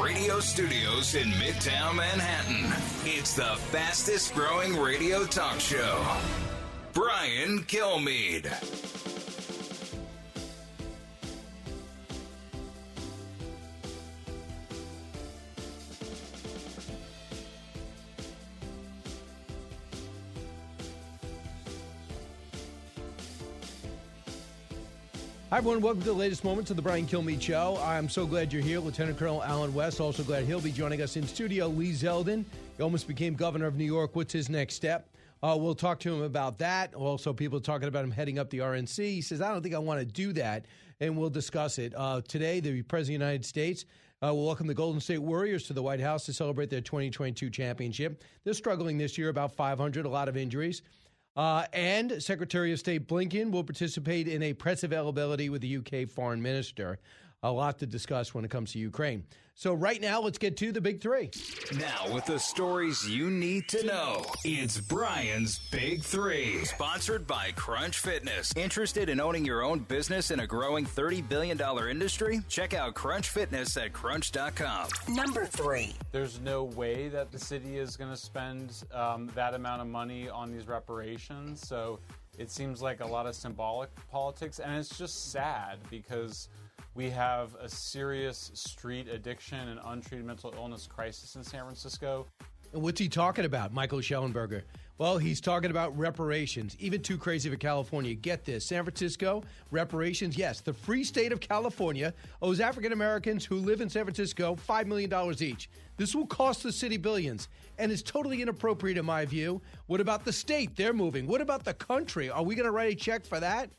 Radio studios in Midtown Manhattan, it's the fastest growing radio talk show. Brian Kilmeade. Hi, everyone. Welcome to the latest moments of the Brian Kilmeade Show. I'm so glad you're here. Lieutenant Colonel Allen West, also glad he'll be joining us in studio. Lee Zeldin, he almost became governor of New York. What's his next step? Uh, we'll talk to him about that. Also, people talking about him heading up the RNC. He says, I don't think I want to do that, and we'll discuss it. Uh, today, the President of the United States uh, will welcome the Golden State Warriors to the White House to celebrate their 2022 championship. They're struggling this year, about 500, a lot of injuries. Uh, and Secretary of State Blinken will participate in a press availability with the UK foreign minister. A lot to discuss when it comes to Ukraine. So, right now, let's get to the big three. Now, with the stories you need to know, it's Brian's Big Three. Sponsored by Crunch Fitness. Interested in owning your own business in a growing $30 billion industry? Check out Crunch Fitness at crunch.com. Number three. There's no way that the city is going to spend um, that amount of money on these reparations. So it seems like a lot of symbolic politics. And it's just sad because we have a serious street addiction and untreated mental illness crisis in San Francisco. And what's he talking about, Michael Shellenberger? Well, he's talking about reparations. Even too crazy for California. Get this San Francisco, reparations, yes. The free state of California owes African Americans who live in San Francisco $5 million each. This will cost the city billions and is totally inappropriate in my view. What about the state? They're moving. What about the country? Are we going to write a check for that?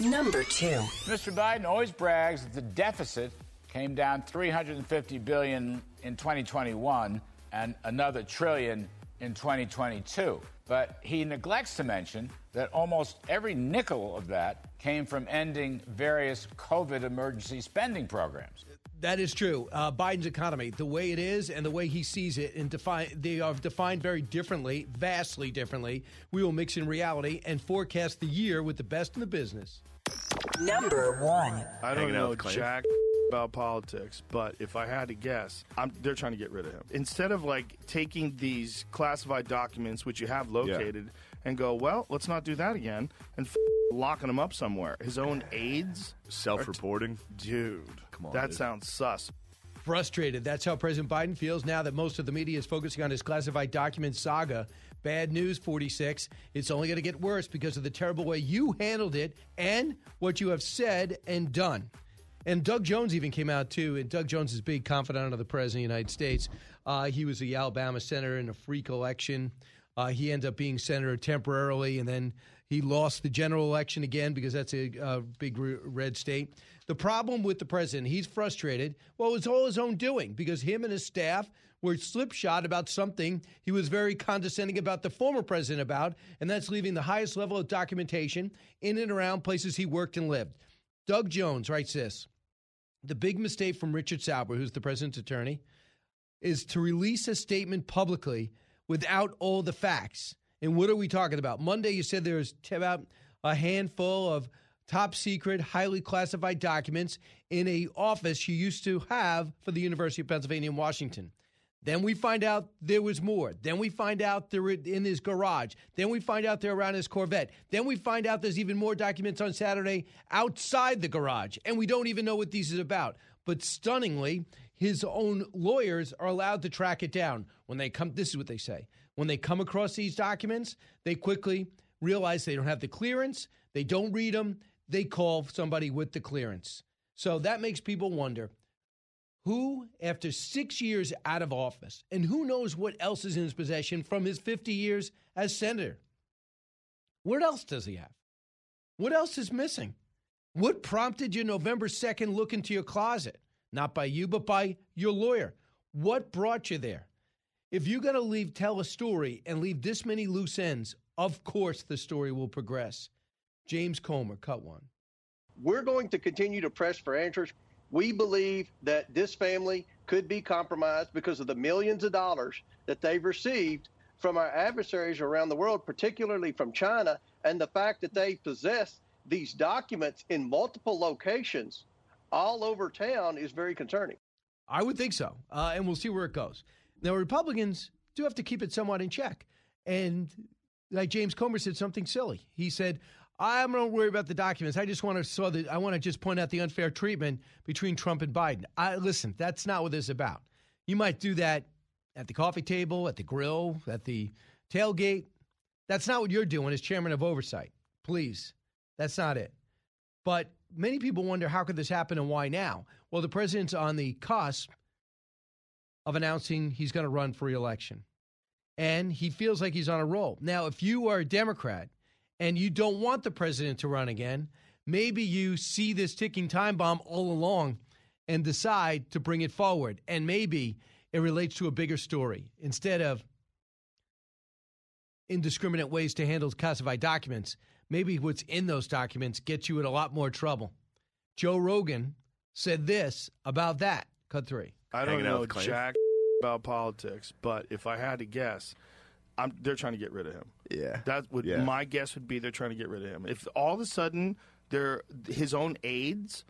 Number two. Mr. Biden always brags that the deficit came down 350 billion in 2021 and another trillion in 2022. But he neglects to mention that almost every nickel of that came from ending various COVID emergency spending programs. That is true. Uh, Biden's economy, the way it is and the way he sees it, and define they are defined very differently, vastly differently. We will mix in reality and forecast the year with the best in the business. Number one. I don't know jack about politics, but if I had to guess, I'm, they're trying to get rid of him. Instead of like taking these classified documents, which you have located, and go, well, let's not do that again, and f- locking him up somewhere. His own aides, Self-reporting. dude. Come on, that dude. sounds sus. Frustrated. That's how President Biden feels now that most of the media is focusing on his classified document saga. Bad news, 46. It's only going to get worse because of the terrible way you handled it and what you have said and done. And Doug Jones even came out too. And Doug Jones is a big confidant of the President of the United States. Uh, he was the Alabama senator in a freak election. Uh, he ended up being senator temporarily, and then he lost the general election again because that's a, uh big red state. The problem with the president, he's frustrated. Well, it's all his own doing because him and his staff were slipshod about something he was very condescending about the former president about, and that's leaving the highest level of documentation in and around places he worked and lived. Doug Jones writes this The big mistake from Richard Sauber, who's the president's attorney, is to release a statement publicly without all the facts. And what are we talking about? Monday, you said there's t- about a handful of top secret, highly classified documents in a office you used to have for the University of Pennsylvania in Washington. Then we find out there was more. Then we find out they're in his garage. Then we find out they're around his Corvette. Then we find out there's even more documents on Saturday outside the garage. And we don't even know what these is about. But stunningly, his own lawyers are allowed to track it down. When they come, this is what they say. When they come across these documents, they quickly realize they don't have the clearance. They don't read them. They call somebody with the clearance. So that makes people wonder who, after six years out of office, and who knows what else is in his possession from his 50 years as senator? What else does he have? What else is missing? What prompted you November 2nd look into your closet? Not by you, but by your lawyer. What brought you there? If you're going to leave, tell a story and leave this many loose ends, of course the story will progress. James Comer, cut one. We're going to continue to press for answers. We believe that this family could be compromised because of the millions of dollars that they've received from our adversaries around the world, particularly from China, and the fact that they possess these documents in multiple locations all over town is very concerning. I would think so. Uh, and we'll see where it goes. Now, Republicans do have to keep it somewhat in check. And like James Comer said something silly. He said, I'm not worried about the documents. I just want to saw that I want to just point out the unfair treatment between Trump and Biden. I listen, that's not what this is about. You might do that at the coffee table, at the grill, at the tailgate. That's not what you're doing as chairman of oversight. Please. That's not it. But many people wonder how could this happen and why now? Well, the president's on the cusp of announcing he's going to run for reelection. And he feels like he's on a roll. Now, if you are a Democrat and you don't want the president to run again, maybe you see this ticking time bomb all along and decide to bring it forward. And maybe it relates to a bigger story instead of indiscriminate ways to handle classified documents. Maybe what's in those documents gets you in a lot more trouble. Joe Rogan said this about that. Cut three. I don't know jack about politics, but if I had to guess, I'm, they're trying to get rid of him. Yeah, that would yeah. my guess would be they're trying to get rid of him. If all of a sudden they're his own aides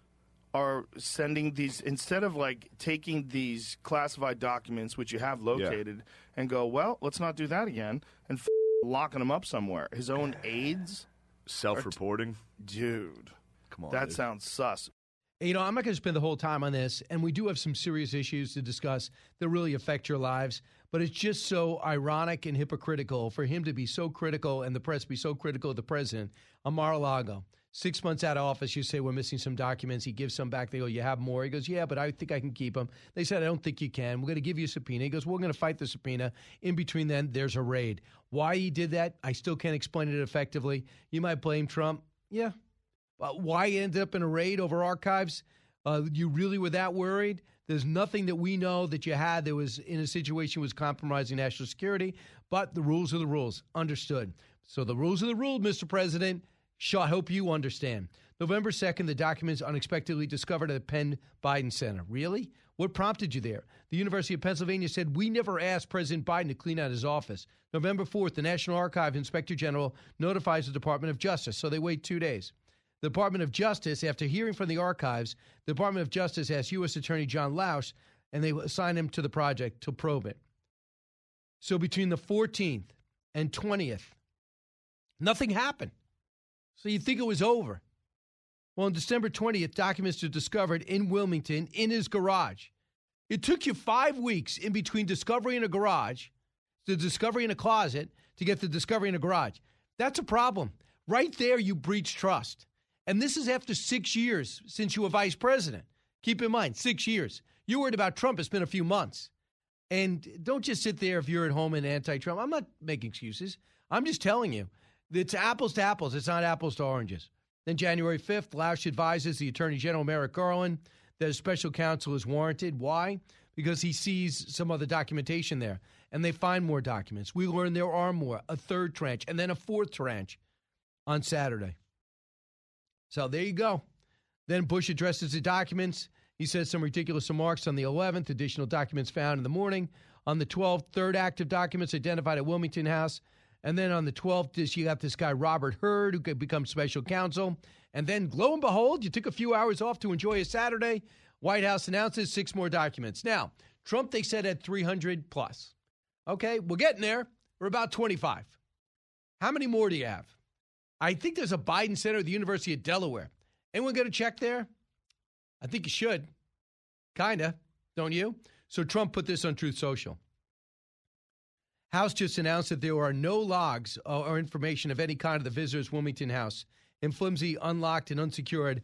are sending these instead of like taking these classified documents which you have located yeah. and go, well, let's not do that again and f- locking them up somewhere. His own aides self-reporting, t- dude. Come on, that dude. sounds sus. You know, I'm not going to spend the whole time on this, and we do have some serious issues to discuss that really affect your lives. But it's just so ironic and hypocritical for him to be so critical and the press be so critical of the president on Mar-a-Lago. Six months out of office, you say we're missing some documents. He gives some back. They go, "You have more." He goes, "Yeah, but I think I can keep them." They said, "I don't think you can. We're going to give you a subpoena." He goes, "We're going to fight the subpoena." In between, then there's a raid. Why he did that, I still can't explain it effectively. You might blame Trump. Yeah, uh, why ended up in a raid over archives? Uh, you really were that worried? There's nothing that we know that you had that was in a situation was compromising national security, but the rules are the rules. Understood. So the rules are the rules, Mr. President. I hope you understand. November 2nd, the documents unexpectedly discovered at the Penn Biden Center. Really? What prompted you there? The University of Pennsylvania said, We never asked President Biden to clean out his office. November 4th, the National Archive Inspector General notifies the Department of Justice, so they wait two days. The Department of Justice, after hearing from the archives, the Department of Justice asked U.S. Attorney John Lausch, and they assigned him to the project to probe it. So between the 14th and 20th, nothing happened. So you'd think it was over. Well, on December 20th, documents are discovered in Wilmington in his garage. It took you five weeks in between discovery in a garage, the discovery in a closet, to get the discovery in a garage. That's a problem. Right there, you breach trust. And this is after six years since you were vice president. Keep in mind, six years. You're worried about Trump. It's been a few months. And don't just sit there if you're at home and anti Trump. I'm not making excuses. I'm just telling you it's apples to apples. It's not apples to oranges. Then January 5th, Lausch advises the Attorney General Merrick Garland that a special counsel is warranted. Why? Because he sees some other documentation there. And they find more documents. We learn there are more, a third tranche, and then a fourth tranche on Saturday. So there you go. Then Bush addresses the documents. He says some ridiculous remarks on the 11th, additional documents found in the morning. On the 12th, third active documents identified at Wilmington House. And then on the 12th, this, you got this guy, Robert Hur, who could become special counsel. And then, lo and behold, you took a few hours off to enjoy a Saturday. White House announces six more documents. Now, Trump, they said, had 300 plus. Okay, we're getting there. We're about 25. How many more do you have? I think there's a Biden Center at the University of Delaware. Anyone going to check there? I think you should. Kinda, don't you? So Trump put this on Truth Social. House just announced that there are no logs or information of any kind of the visitors' Wilmington House in flimsy, unlocked, and unsecured.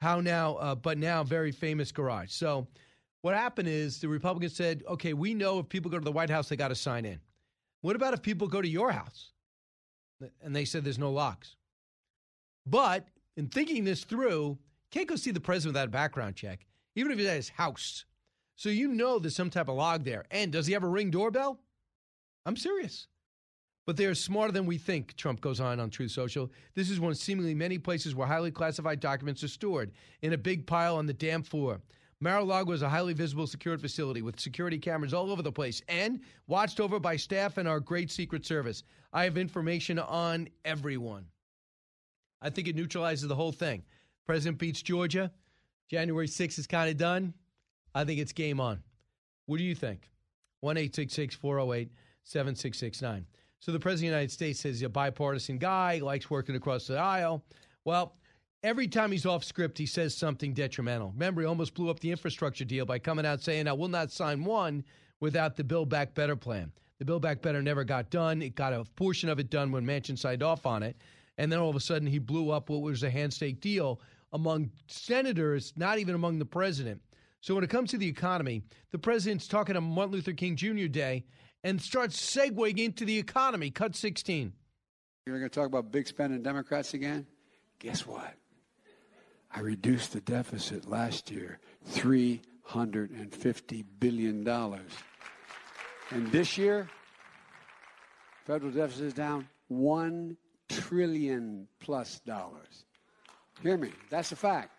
How now? Uh, but now very famous garage. So, what happened is the Republicans said, "Okay, we know if people go to the White House, they got to sign in. What about if people go to your house?" And they said there's no locks. But in thinking this through, can't go see the president without a background check, even if he's at his house. So you know there's some type of log there. And does he have a ring doorbell? I'm serious. But they're smarter than we think, Trump goes on on Truth Social. This is one of seemingly many places where highly classified documents are stored in a big pile on the damn floor. Mar-a-Lago is a highly visible, secured facility with security cameras all over the place and watched over by staff and our great Secret Service. I have information on everyone. I think it neutralizes the whole thing. President beats Georgia. January 6th is kind of done. I think it's game on. What do you think? 1 408 7669. So the President of the United States says he's a bipartisan guy, likes working across the aisle. Well, every time he's off script, he says something detrimental. Remember, he almost blew up the infrastructure deal by coming out saying, I will not sign one without the Build Back Better plan. The Build Back Better never got done. It got a portion of it done when Manchin signed off on it. And then all of a sudden, he blew up what was a handshake deal among senators, not even among the president. So when it comes to the economy, the president's talking on Martin Luther King Jr. Day and starts segueing into the economy. Cut 16. You're going to talk about big spending Democrats again? Guess what? I reduced the deficit last year $350 billion. And this year, federal deficit is down 1 trillion plus dollars. Hear me, that's a fact.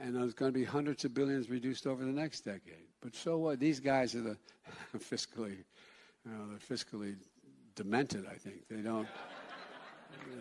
And there's going to be hundreds of billions reduced over the next decade. But so what? These guys are the fiscally, you know, they're fiscally demented. I think they don't,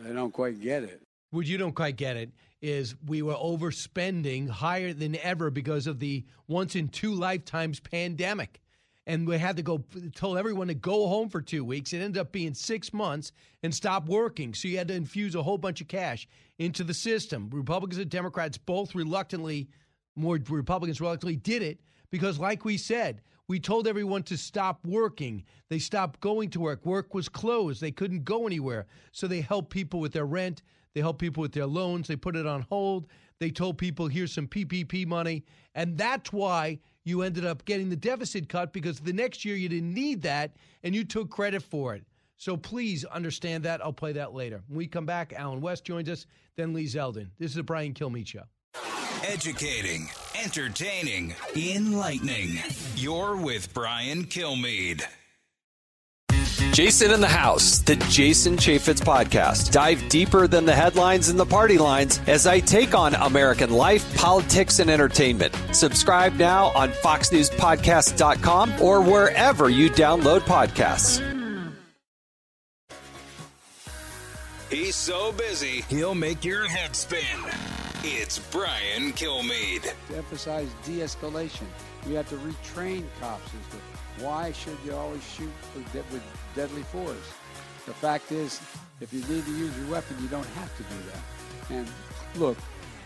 they don't quite get it. Well, you don't quite get it is we were overspending higher than ever because of the once in two lifetimes pandemic. And we had to go, told everyone to go home for two weeks. It ended up being six months and stop working. So you had to infuse a whole bunch of cash into the system. Republicans and Democrats both reluctantly, more Republicans reluctantly did it because, like we said, we told everyone to stop working. They stopped going to work. Work was closed. They couldn't go anywhere. So they helped people with their rent. They help people with their loans. They put it on hold. They told people, here's some PPP money. And that's why you ended up getting the deficit cut because the next year you didn't need that and you took credit for it. So please understand that. I'll play that later. When we come back, Allen West joins us, then Lee Zeldin. This is the Brian Kilmeade Show. Educating, entertaining, enlightening. You're with Brian Kilmeade. Jason in the House, the Jason Chaffetz podcast. Dive deeper than the headlines and the party lines as I take on American life, politics, and entertainment. Subscribe now on FoxNewsPodcast.com or wherever you download podcasts. He's so busy, he'll make your head spin. It's Brian Kilmeade. To emphasize de-escalation, we have to retrain cops as to why should you always shoot with, de- with deadly force. The fact is, if you need to use your weapon, you don't have to do that. And look,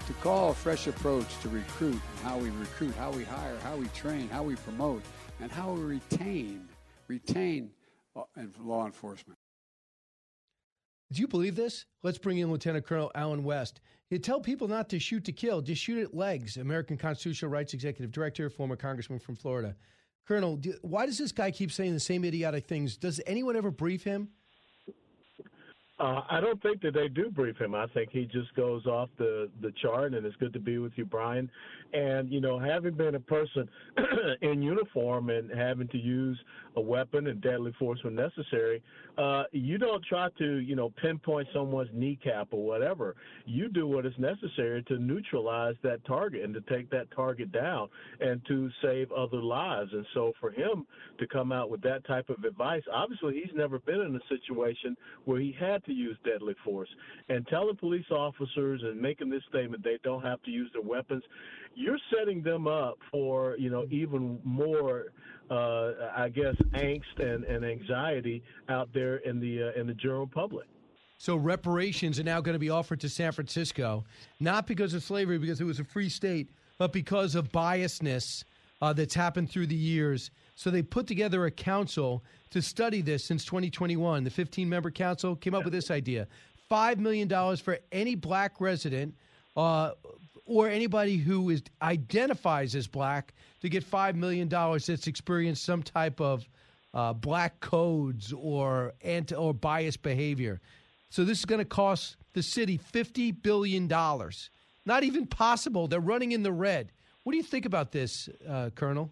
to call a fresh approach to recruit, how we recruit, how we hire, how we train, how we promote, and how we retain, retain uh, law enforcement. Do you believe this? Let's bring in Lieutenant Colonel Allen West. You tell people not to shoot to kill, just shoot at legs. American Constitutional Rights Executive Director, former Congressman from Florida. Colonel, do, why does this guy keep saying the same idiotic things? Does anyone ever brief him? Uh, I don't think that they do brief him. I think he just goes off the the chart, and it's good to be with you, Brian. And you know, having been a person in uniform and having to use a weapon and deadly force when necessary, uh, you don't try to you know pinpoint someone's kneecap or whatever. You do what is necessary to neutralize that target and to take that target down and to save other lives. And so, for him to come out with that type of advice, obviously he's never been in a situation where he had to use deadly force. And telling police officers and making this statement they don't have to use their weapons, you're setting them up for, you know, even more uh, I guess angst and, and anxiety out there in the uh, in the general public. So reparations are now going to be offered to San Francisco, not because of slavery, because it was a free state, but because of biasness uh, that's happened through the years. So they put together a council to study this since 2021. The 15 member council came up with this idea $5 million for any black resident uh, or anybody who is identifies as black to get $5 million that's experienced some type of uh, black codes or anti or biased behavior. So this is going to cost the city $50 billion. Not even possible. They're running in the red. What do you think about this, uh, Colonel?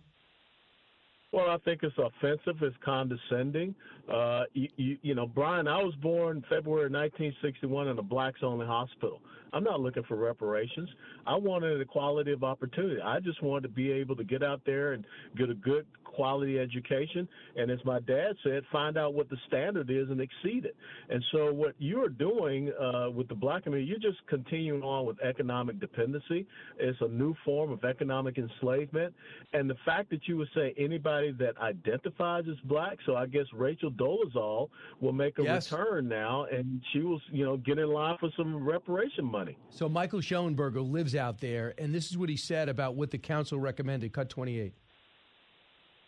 Well, I think it's offensive. It's condescending. Uh, you, you, you, know, Brian, I was born February 1961 in a blacks only hospital. I'm not looking for reparations. I wanted equality of opportunity. I just wanted to be able to get out there and get a good quality education. And as my dad said, find out what the standard is and exceed it. And so what you're doing uh, with the black community, you're just continuing on with economic dependency. It's a new form of economic enslavement. And the fact that you would say anybody that identifies as black, so I guess Rachel Dolezal will make a yes. return now, and she will, you know, get in line for some reparation money. So Michael Shellenberger lives out there, and this is what he said about what the council recommended. Cut 28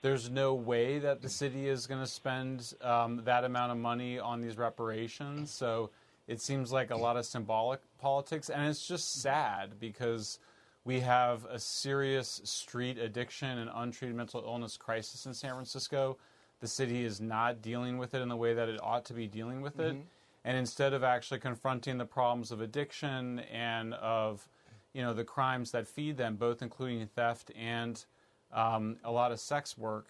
there's no way that the city is going to spend um, that amount of money on these reparations. So it seems like a lot of symbolic politics, and it's just sad because we have a serious street addiction and untreated mental illness crisis in San Francisco. The city is not dealing with it in the way that it ought to be dealing with it. Mm-hmm. And instead of actually confronting the problems of addiction and of you know the crimes that feed them, both including theft and um, a lot of sex work,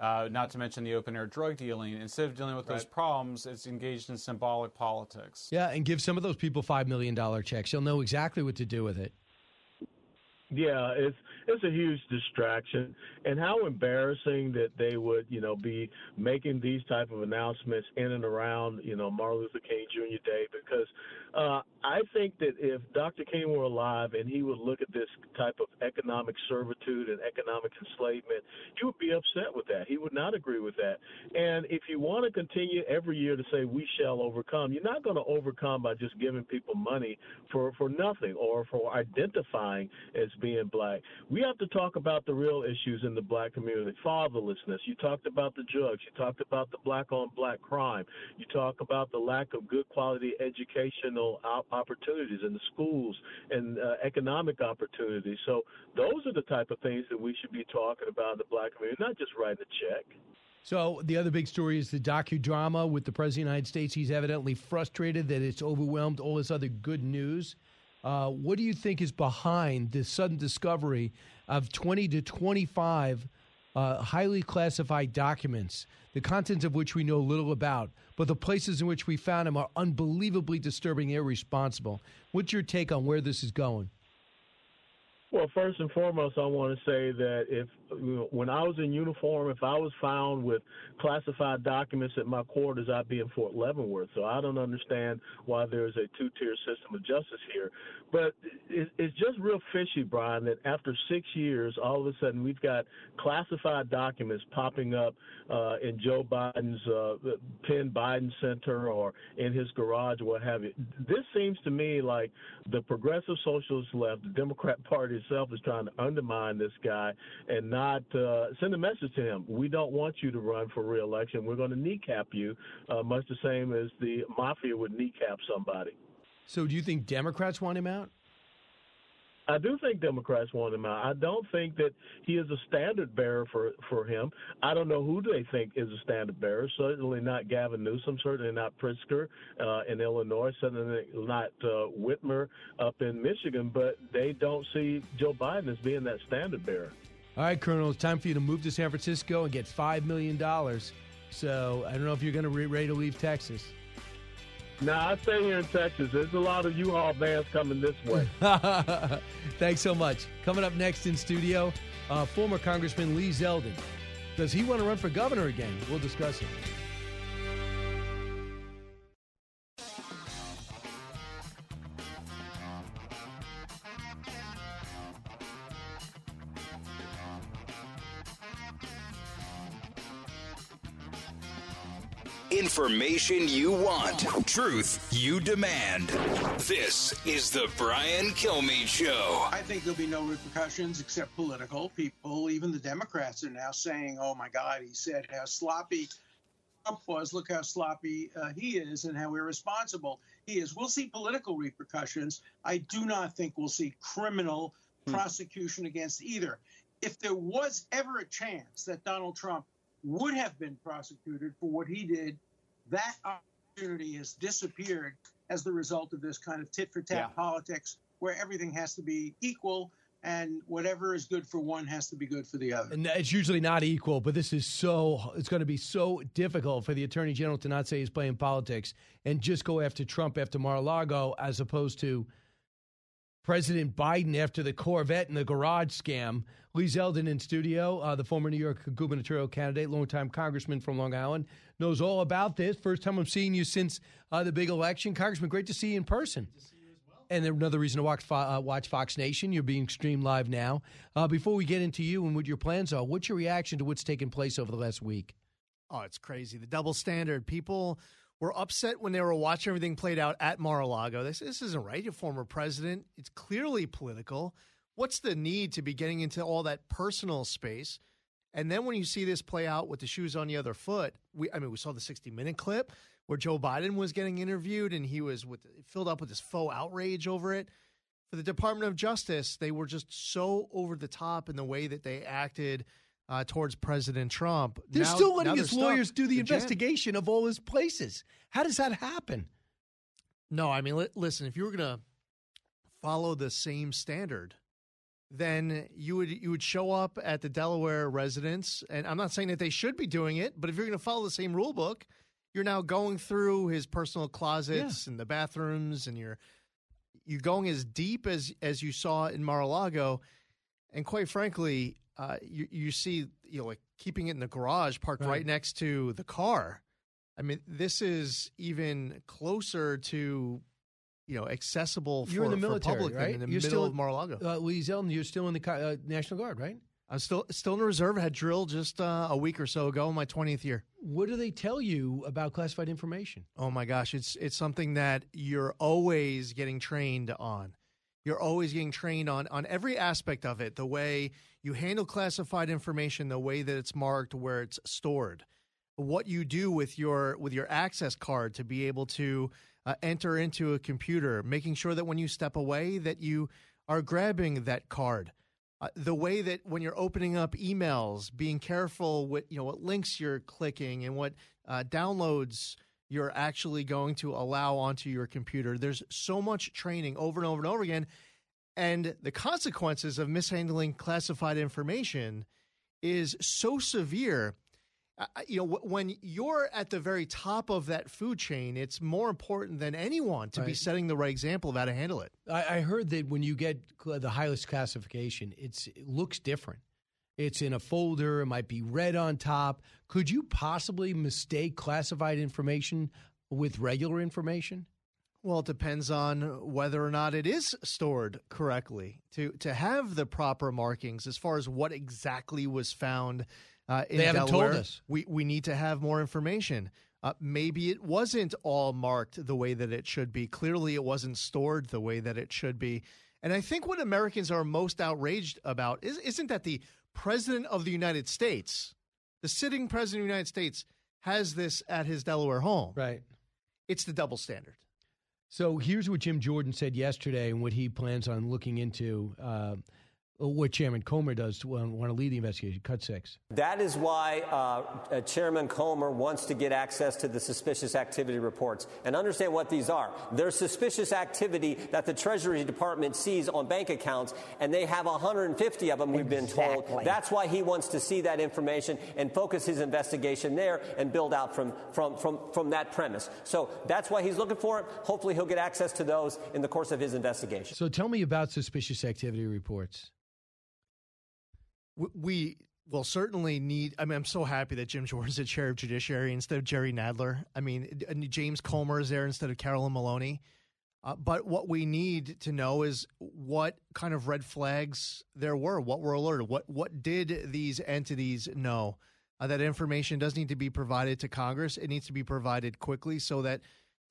uh, not to mention the open air drug dealing. Instead of dealing with right. those problems, it's engaged in symbolic politics. Yeah, and give some of those people $5 million checks. You'll know exactly what to do with it. Yeah, it's it's a huge distraction, and how embarrassing that they would, you know, be making these type of announcements in and around, you know, Martin Luther King Jr. Day. Because uh, I think that if Dr. King were alive and he would look at this type of economic servitude and economic enslavement, he would be upset with that. He would not agree with that. And if you want to continue every year to say we shall overcome, you're not going to overcome by just giving people money for for nothing or for identifying as being black. We have to talk about the real issues in the black community. Fatherlessness. You talked about the drugs. You talked about the black on black crime. You talk about the lack of good quality educational opportunities in the schools and uh, economic opportunities. So those are the type of things that we should be talking about in the black community, not just writing a check. So the other big story is the docudrama with the president of the United States. He's evidently frustrated that it's overwhelmed all this other good news. Uh, what do you think is behind this sudden discovery of 20 to 25 uh, highly classified documents, the contents of which we know little about, but the places in which we found them are unbelievably disturbing and irresponsible? What's your take on where this is going? Well, first and foremost, I want to say that if when I was in uniform, if I was found with classified documents at my quarters, I'd be in Fort Leavenworth. So I don't understand why there's a two-tier system of justice here. But it's just real fishy, Brian, that after six years, all of a sudden we've got classified documents popping up uh, in Joe Biden's uh, Penn Biden Center or in his garage or what have you. This seems to me like the progressive socialist left, the Democrat Party itself, is trying to undermine this guy and not uh, send a message to him. We don't want you to run for reelection. We're going to kneecap you, uh, much the same as the mafia would kneecap somebody. So, do you think Democrats want him out? I do think Democrats want him out. I don't think that he is a standard bearer for for him. I don't know who they think is a standard bearer. Certainly not Gavin Newsom. Certainly not Pritzker uh, in Illinois. Certainly not uh, Whitmer up in Michigan. But they don't see Joe Biden as being that standard bearer. All right, Colonel. It's time for you to move to San Francisco and get five million dollars. So I don't know if you're going to be ready to leave Texas. Now I stay here in Texas. There's a lot of U-Haul vans coming this way. Thanks so much. Coming up next in studio, uh, former Congressman Lee Zeldin. Does he want to run for governor again? We'll discuss it. Information you want, truth you demand. This is the Brian Kilmeade Show. I think there'll be no repercussions except political. People, even the Democrats, are now saying, oh my God, he said how sloppy Trump was. Look how sloppy uh, he is and how irresponsible he is. We'll see political repercussions. I do not think we'll see criminal hmm. prosecution against either. If there was ever a chance that Donald Trump would have been prosecuted for what he did, that opportunity has disappeared as the result of this kind of tit for tat Yeah. politics where everything has to be equal and whatever is good for one has to be good for the other. And it's usually not equal, but this is so, it's going to be so difficult for the Attorney General to not say he's playing politics and just go after Trump after Mar a Lago as opposed to President Biden after the Corvette and the garage scam. Lee Zeldin in studio, uh, the former New York gubernatorial candidate, longtime congressman from Long Island, knows all about this. First time I'm seeing you since uh, the big election. Congressman, great to see you in person. And another reason to watch, uh, watch Fox Nation. You're being streamed live now. Uh, before we get into you and what your plans are, what's your reaction to what's taken place over the last week? Oh, it's crazy. The double standard. People were upset when they were watching everything played out at Mar-a-Lago. This this isn't right. Your former president. It's clearly political. What's the need to be getting into all that personal space? And then when you see this play out with the shoes on the other foot, we I mean we saw the 60 minute clip where Joe Biden was getting interviewed and he was with filled up with this faux outrage over it. For the Department of Justice, they were just so over the top in the way that they acted uh, towards President Trump. They're Now- still letting his lawyers do the jammed. investigation of all his places. How does that happen? No, I mean, li- listen, if you were going to follow the same standard, then you would you would show up at the Delaware residence, and I'm not saying that they should be doing it, but if you're going to follow the same rule book, you're now going through his personal closets and the bathrooms, and you're you're going as deep as as you saw in Mar-a-Lago, and quite frankly, uh, you you see you know like keeping it in the garage, parked right, Right. next to the car. I mean, this is even closer to you know accessible You're for, in the military, public right? in the You're middle still of Mar-a-Lago. Uh, Lee Zeldin, you're still in the uh, National Guard, right? I'm still still in the reserve. Had drill just uh, a week or so ago, in my 20th year. What do they tell you about classified information? Oh my gosh, it's it's something that you're always getting trained on. You're always getting trained on on every aspect of it. The way you handle classified information, the way that it's marked, where it's stored, what you do with your with your access card to be able to uh, enter into a computer, making sure that when you step away that you are grabbing that card. Uh, the way that when you're opening up emails, being careful with you know what links you're clicking and what uh, downloads you're actually going to allow onto your computer. There's so much training over and over and over again, and the consequences of mishandling classified information is so severe. Uh, you know, wh- when you're at the very top of that food chain, it's more important than anyone to be setting the right example of how to handle it. I, I heard that when you get cl- the highest classification, it's, it looks different. It's in a folder. It might be red on top. Could you possibly mistake classified information with regular information? Well, it depends on whether or not it is stored correctly. To to have the proper markings as far as what exactly was found uh, in They haven't told us. We we need to have more information. Uh, maybe it wasn't all marked the way that it should be. Clearly, it wasn't stored the way that it should be. And I think what Americans are most outraged about is isn't that the president of the United States, the sitting president of the United States, has this at his Delaware home. Right. It's the double standard. So here's what Jim Jordan said yesterday and what he plans on looking into, uh, what Chairman Comer does to want to lead the investigation. Cut six. That is why uh, uh, Chairman Comer wants to get access to the suspicious activity reports and understand what these are. There's suspicious activity that the Treasury Department sees on bank accounts, and they have 150 of them, we've been told. Exactly. That's why he wants to see that information and focus his investigation there and build out from, from, from, from that premise. So that's why he's looking for it. Hopefully, he'll get access to those in the course of his investigation. So tell me about suspicious activity reports. We, will certainly need. I mean, I'm so happy that Jim Jordan's the chair of judiciary instead of Jerry Nadler. I mean, uh, James Comer is there instead of Carolyn Maloney. Uh, but what we need to know is what kind of red flags there were, what were alerted, what what did these entities know? Uh, that information does need to be provided to Congress. It needs to be provided quickly so that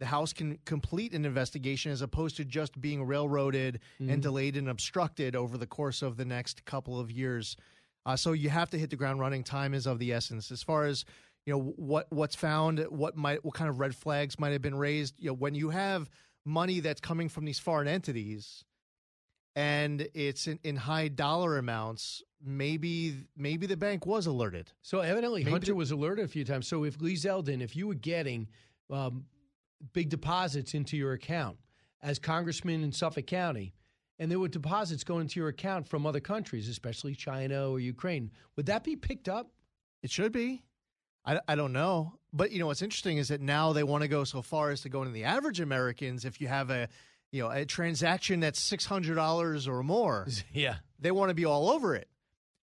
the House can complete an investigation as opposed to just being railroaded Mhm. and delayed and obstructed over the course of the next couple of years. Uh, so you have to hit the ground running. Time is of the essence. As far as you know, what what's found, what might, what kind of red flags might have been raised. You know, when you have money that's coming from these foreign entities, and it's in, in high dollar amounts, maybe maybe the bank was alerted. So evidently, Maybe Hunter the- was alerted a few times. So if Lee Zeldin, if you were getting um, big deposits into your account as congressman in Suffolk County, and there were deposits going into your account from other countries, especially China or Ukraine, would that be picked up? It should be. I, I don't know. But you know what's interesting is that now they want to go so far as to go into the average Americans. If you have a you know a transaction that's six hundred dollars or more, yeah, they want to be all over it.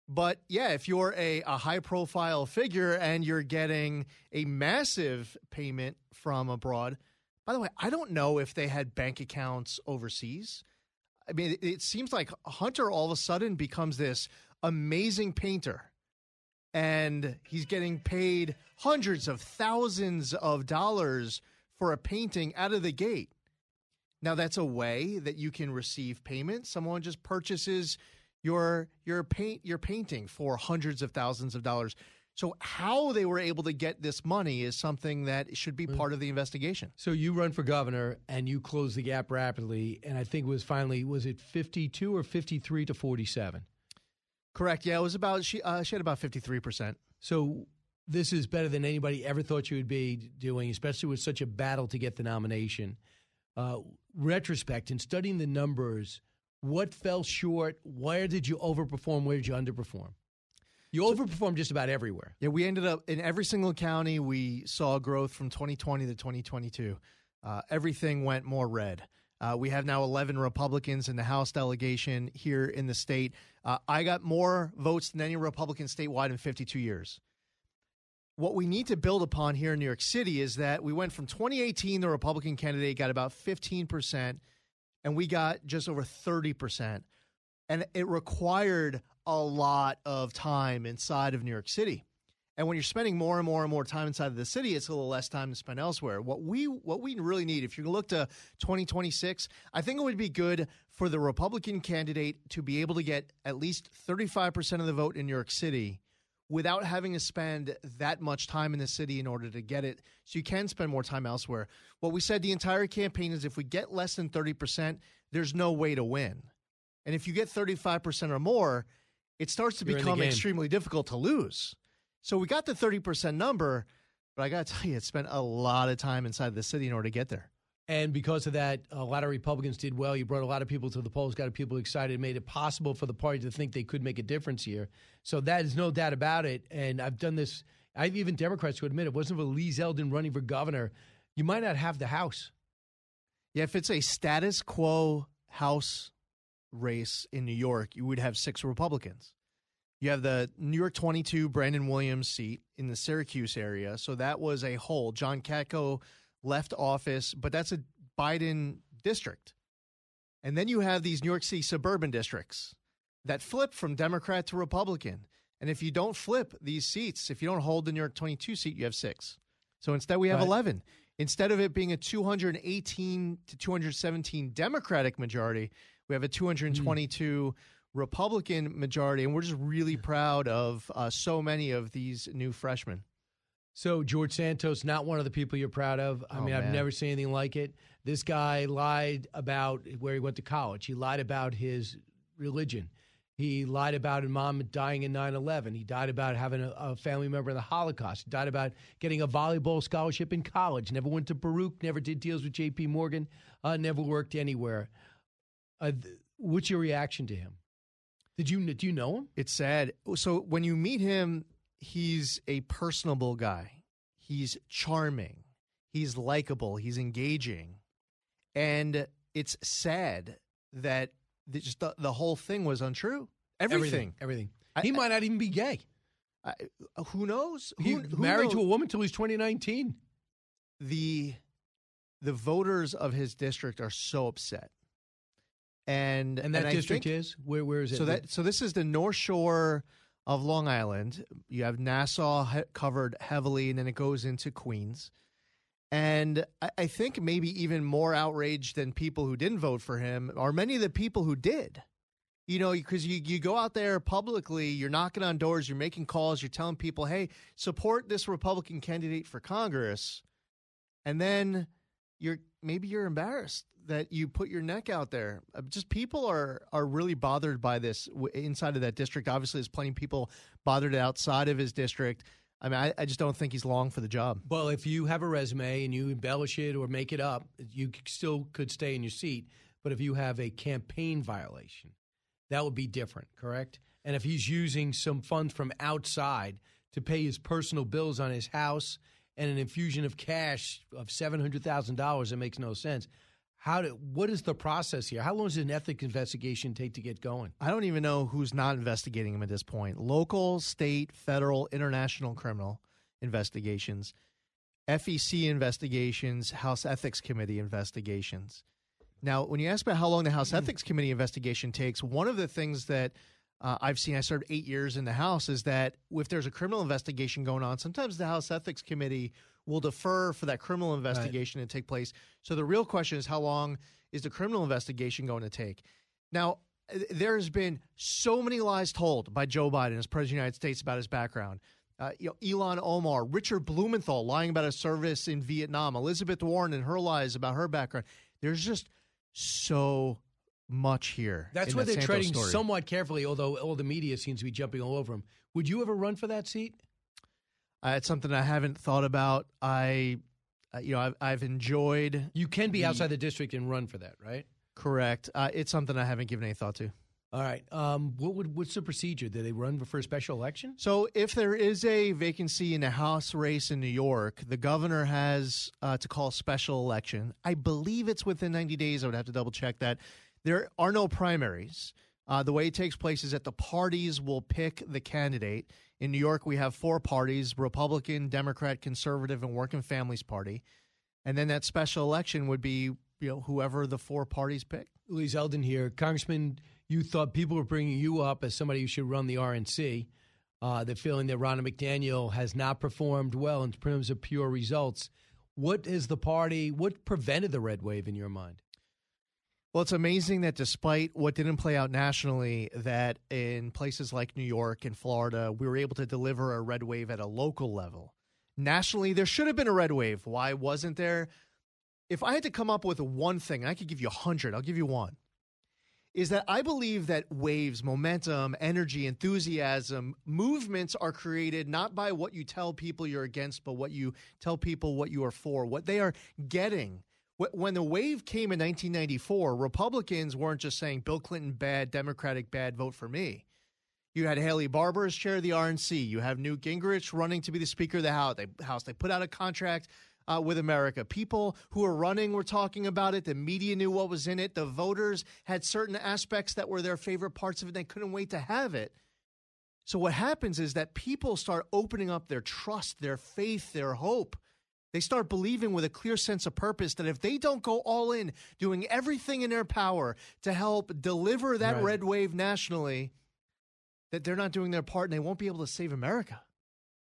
But yeah, if you're a, a high profile figure and you're getting a massive payment from abroad, by the way, I don't know if they had bank accounts overseas. I mean, it, it seems like Hunter all of a sudden becomes this amazing painter and he's getting paid hundreds of thousands of dollars for a painting out of the gate. Now that's a way that you can receive payment. Someone just purchases your your paint your painting for hundreds of thousands of dollars. So how they were able to get this money is something that should be part of the investigation. So you run for governor and you close the gap rapidly, and I think it was finally was it fifty two or fifty three to forty seven. Correct. Yeah, it was about she uh, she had about fifty three percent. So this is better than anybody ever thought you would be doing, especially with such a battle to get the nomination. Uh, retrospect and studying the numbers, what fell short? Where did you overperform? Where did you underperform? You overperformed just about everywhere. Yeah, we ended up in every single county. We saw growth from 2020 to 2022. Uh, everything went more red. Uh, we have now 11 Republicans in the House delegation here in the state. Uh, I got more votes than any Republican statewide in 52 years. What we need to build upon here in New York City is that we went from 2018, the Republican candidate got about 15%, and we got just over 30%. And it required a lot of time inside of New York City. And when you're spending more and more and more time inside of the city, it's a little less time to spend elsewhere. What we what we really need, if to look to 2026, I think it would be good for the Republican candidate to be able to get at least 35% of the vote in New York City without having to spend that much time in the city in order to get it. So you can spend more time elsewhere. What we said the entire campaign is if we get less than 30%, there's no way to win. And if you get 35% or more, it starts to You're become extremely difficult to lose. So we got the 30% number, but I got to tell you, it spent a lot of time inside the city in order to get there. And because of that, a lot of Republicans did well. You brought a lot of people to the polls, got people excited, made it possible for the party to think they could make a difference here. So that is no doubt about it. And I've done this. I've even Democrats who admit it wasn't for Lee Zeldin running for governor, you might not have the House. Yeah, if it's a status quo House race in New York, you would have six Republicans. You have the New York 22 Brandon Williams seat in the Syracuse area. So that was a hole. John Katko left office, but that's a Biden district. And then you have these New York City suburban districts that flip from Democrat to Republican. And if you don't flip these seats, if you don't hold the New York 22 seat, you have six. So instead, we have Right. 11. Instead of it being a 218 to 217 Democratic majority, we have a 222 Republican majority. And we're just really proud of uh, so many of these new freshmen. So George Santos, not one of the people you're proud of. I Oh, mean, I've man. never seen anything like it. This guy lied about where he went to college. He lied about his religion. He lied about his mom dying in 9/11. He died about having a, a family member in the Holocaust. He died about getting a volleyball scholarship in college. Never went to Baruch. Never did deals with J.P. Morgan. Uh, never worked anywhere. Uh, th- what's your reaction to him? Did you do you know him? It's sad. So when you meet him, he's a personable guy. He's charming. He's likable. He's engaging. And it's sad that the, just the, the whole thing was untrue. Everything. Everything. I- he might not even be gay. I, who knows? He Who, who married to a woman till he's 2019. the the voters of his district are so upset. And And that I district think- is where? Where is it? So that so this is the North Shore of Long Island. You have Nassau he- covered heavily, and then it goes into Queens. And I, I think maybe even more outraged than people who didn't vote for him are many of the people who did. You know, because you, you go out there publicly, you're knocking on doors, you're making calls, you're telling people, hey, support this Republican candidate for Congress. And then you're maybe you're embarrassed that you put your neck out there. Uh, Just people are are really bothered by this inside of that district. Obviously, there's plenty of people bothered outside of his district. I mean, I, I just don't think he's long for the job. Well, if you have a resume and you embellish it or make it up, you still could stay in your seat. But if you have a campaign violation, that would be different, correct? And if he's using some funds from outside to pay his personal bills on his house and an infusion of cash of seven hundred thousand dollars, it makes no sense. How do, what is the process here? How long does an ethics investigation take to get going? I don't even know who's not investigating him at this point. Local, state, federal, international criminal investigations, FEC investigations, House Ethics Committee investigations. Now, when you ask about how long the House hmm. Ethics Committee investigation takes, one of the things that uh, I've seen, I served eight years in the House, is that if there's a criminal investigation going on, sometimes the House Ethics Committee will defer for that criminal investigation to take place. So the real question is how long is the criminal investigation going to take? Now, there has been so many lies told by Joe Biden as president of the United States about his background. Uh, you know, Ilhan Omar, Richard Blumenthal lying about his service in Vietnam, Elizabeth Warren and her lies about her background. There's just so much here. That's why they're Santos treading story. somewhat carefully, although all the media seems to be jumping all over him. Would you ever run for that seat? Uh, it's something I haven't thought about. I, uh, you know, I've, I've enjoyed. You can be the- outside the district and run for that, right? Correct. Uh, it's something I haven't given any thought to. All right. Um, what would what's the procedure? Do they run for a special election? So, if there is a vacancy in a House race in New York, the governor has uh, to call a special election. I believe it's within 90 days. I would have to double check that. There are no primaries. Uh, the way it takes place is that the parties will pick the candidate. In New York, we have four parties Republican, Democrat, Conservative, and Working Families Party. And then that special election would be you know whoever the four parties pick. Lee Zeldin here, Congressman. You thought people were bringing you up as somebody who should run the RNC. Uh, they're feeling that Ronna McDaniel has not performed well in terms of pure results. What is the party? What prevented the red wave in your mind? Well, it's amazing that despite what didn't play out nationally, that in places like New York and Florida, we were able to deliver a red wave at a local level. Nationally, there should have been a red wave. Why wasn't there? If I had to come up with one thing, I could give you a hundred. I'll give you one. Is that I believe that waves, momentum, energy, enthusiasm, movements are created not by what you tell people you're against, but what you tell people what you are for, what they are getting. Wh- When the wave came in 1994, Republicans weren't just saying Bill Clinton bad, Democratic bad, vote for me. You had Haley Barbour as chair of the RNC. You have Newt Gingrich running to be the Speaker of the House. They, House. they put out a contract uh, with America. People who were running were talking about it. The media knew what was in it. The voters had certain aspects that were their favorite parts of it. They couldn't wait to have it. So what happens is that people start opening up their trust, their faith, their hope. They start believing with a clear sense of purpose that if they don't go all in, doing everything in their power to help deliver that Right. red wave nationally, that they're not doing their part and they won't be able to save America.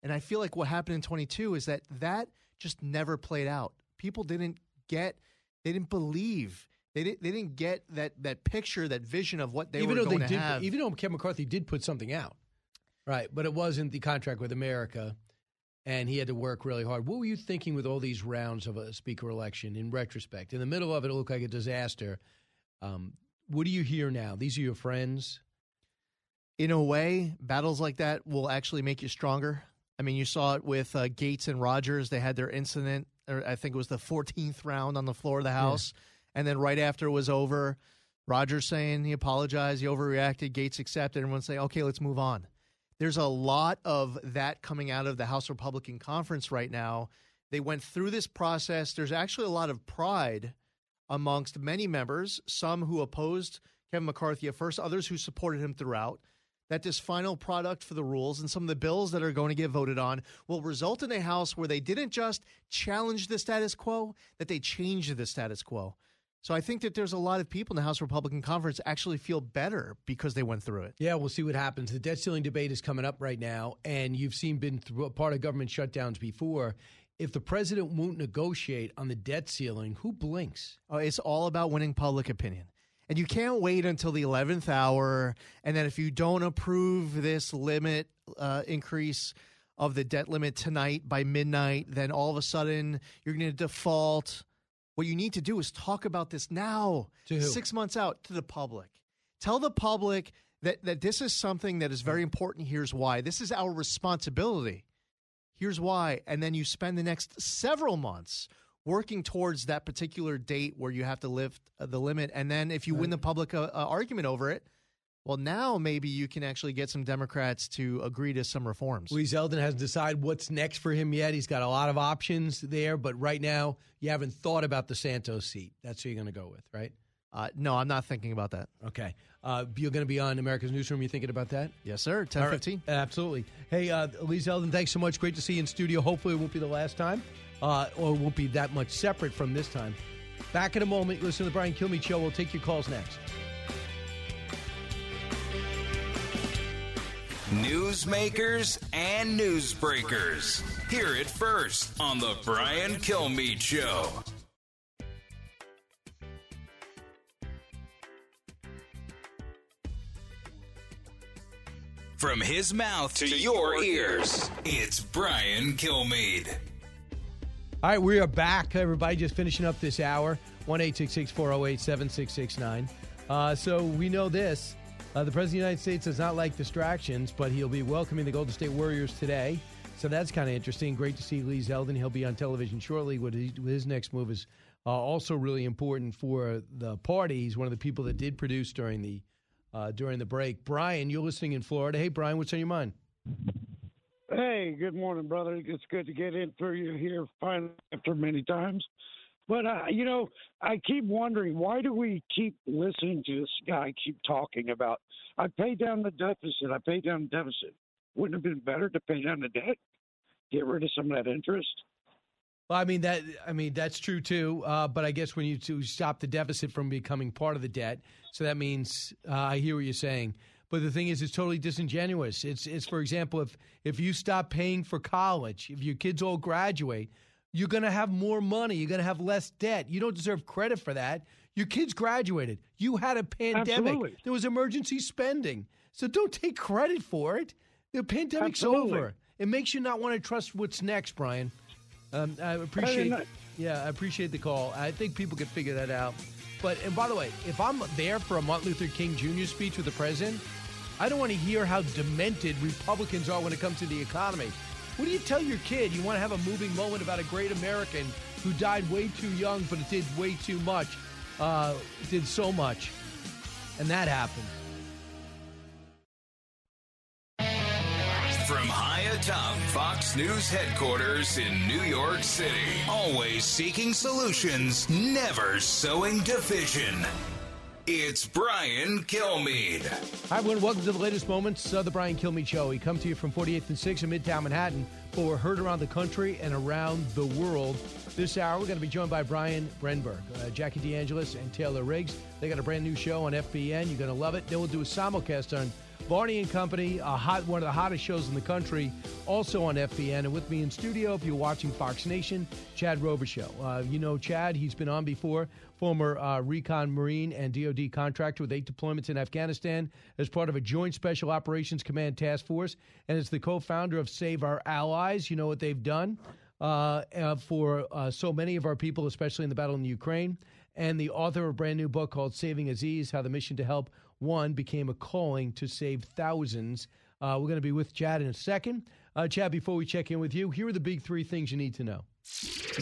And I feel like what happened in 22 is that that just never played out. People didn't get, they didn't believe, they didn't, they didn't get that that picture, that vision of what they even were going they to did, have. even though Kevin McCarthy did put something out, right? But it wasn't the contract with America, and he had to work really hard. What were you thinking with all these rounds of a speaker election? In retrospect, in the middle of it, it looked like a disaster. Um, what do you hear now? These are your friends. in a way, battles like that will actually make you stronger. I mean, you saw it with uh, Gaetz and Rogers. They had their incident, or I think it was the 14th round on the floor of the House. And then right after it was over, Rogers saying he apologized, he overreacted, Gaetz accepted, and everyone saying, okay, let's move on. There's a lot of that coming out of the House Republican Conference right now. They went through this process. There's actually a lot of pride amongst many members, some who opposed Kevin McCarthy at first, others who supported him throughout, that this final product for the rules and some of the bills that are going to get voted on will result in a House where they didn't just challenge the status quo, that they changed the status quo. So I think that there's a lot of people in the House Republican Conference actually feel better because they went through it. Yeah, we'll see what happens. The debt ceiling debate is coming up right now, and you've seen been through a part of government shutdowns before. If the president won't negotiate on the debt ceiling, who blinks? Oh, it's all about winning public opinion. And you can't wait until the 11th hour. And then if you don't approve this limit uh, increase of the debt limit tonight by midnight, then all of a sudden you're going to default. What you need to do is talk about this now, six months out, to the public. Tell the public that, that this is something that is very important. Here's why. This is our responsibility. Here's why. And then you spend the next several months working towards that particular date where you have to lift uh, the limit. And then if you win the public uh, uh, argument over it, well, now maybe you can actually get some Democrats to agree to some reforms. Lee Zeldin hasn't decided what's next for him yet. He's got a lot of options there, but right now you haven't thought about the Santos seat. That's who you're going to go with, right? Uh, no, I'm not thinking about that. Okay. Uh, you're going to be on America's Newsroom. You thinking about that? Yes, sir. 10 All right. 15. Absolutely. Hey, uh, Lee Zeldin, thanks so much. Great to see you in studio. Hopefully, it won't be the last time, uh, or it won't be that much separate from this time. Back in a moment. Listen to the Brian Kilmeade Show. We'll take your calls next. Newsmakers and newsbreakers. Hear it first on the Brian Kilmeade Show. From his mouth to, your ears, it's Brian Kilmeade. All right, we are back. Everybody just finishing up this hour. 1 408 7669. Uh, So we know this. Uh, the President of the United States does not like distractions, but he'll be welcoming the Golden State Warriors today. So that's kind of interesting. Great to see Lee Zeldin. He'll be on television shortly. What his next move is uh, also really important for the party. He's one of the people that did produce during the uh, during the break. Brian, you're listening in Florida. Hey, Brian, what's on your mind? Hey, good morning, brother. It's good to get in through you here finally after many times. But uh, you know, I keep wondering why do we keep listening to this guy keep talking about I paid down the deficit, I paid down the deficit. Wouldn't it have been better to pay down the debt? Get rid of some of that interest? Well, I mean that. I mean that's true too. Uh, but I guess when you to stop the deficit from becoming part of the debt, so that means uh, I hear what you're saying. But the thing is, it's totally disingenuous. It's it's for example, if if you stop paying for college, if your kids all graduate, you're going to have more money. You're going to have less debt. You don't deserve credit for that. Your kids graduated. You had a pandemic. Absolutely. There was emergency spending. So don't take credit for it. The pandemic's Absolutely. over. It makes you not want to trust what's next, Brian. Um, I appreciate. Yeah, I appreciate the call. I think people could figure that out. But and by the way, if I'm there for a Martin Luther King Jr. speech with the president, I don't want to hear how demented Republicans are when it comes to the economy. What do you tell your kid? You want to have a moving moment about a great American who died way too young, but it did way too much, uh, did so much, and that happened. From high atop Fox News headquarters in New York City, always seeking solutions, never sowing division. It's Brian Kilmeade. Hi, everyone. Welcome to the latest moments of the Brian Kilmeade Show. We come to you from 48th and 6th in Midtown Manhattan, but we're heard around the country and around the world. This hour, we're going to be joined by Brian Brenberg, uh, Jackie DeAngelis, and Taylor Riggs. They got a brand new show on FBN. You're going to love it. Then we'll do a simulcast on Varney and Company, a hot, one of the hottest shows in the country, also on FBN. And with me in studio, if you're watching Fox Nation, Chad Robichaux. Uh, you know Chad, he's been on before, former uh, Recon Marine and DoD contractor with eight deployments in Afghanistan as part of a Joint Special Operations Command Task Force, and is the co-founder of Save Our Allies. You know what they've done uh, uh, for uh, so many of our people, especially in the battle in the Ukraine, and the author of a brand new book called Saving Aziz How the Mission to Help One Became a Calling to Save Thousands. Uh, we're going to be with Chad in a second. Uh, Chad, before we check in with you, here are the big three things you need to know.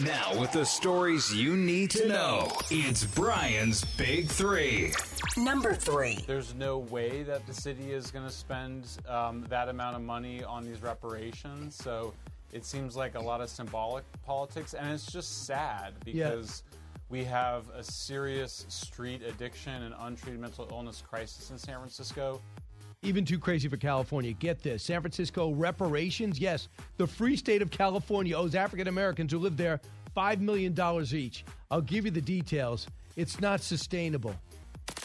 Now, with the stories you need to know, it's Brian's Big Three. Number three. There's no way that the city is going to spend um, that amount of money on these reparations. So it seems like a lot of symbolic politics, and it's just sad Yeah. because we have a serious street addiction and untreated mental illness crisis in San Francisco. Even too crazy for California. Get this San Francisco reparations. Yes, the free state of California owes African Americans who live there $5 million each. I'll give you the details. It's not sustainable.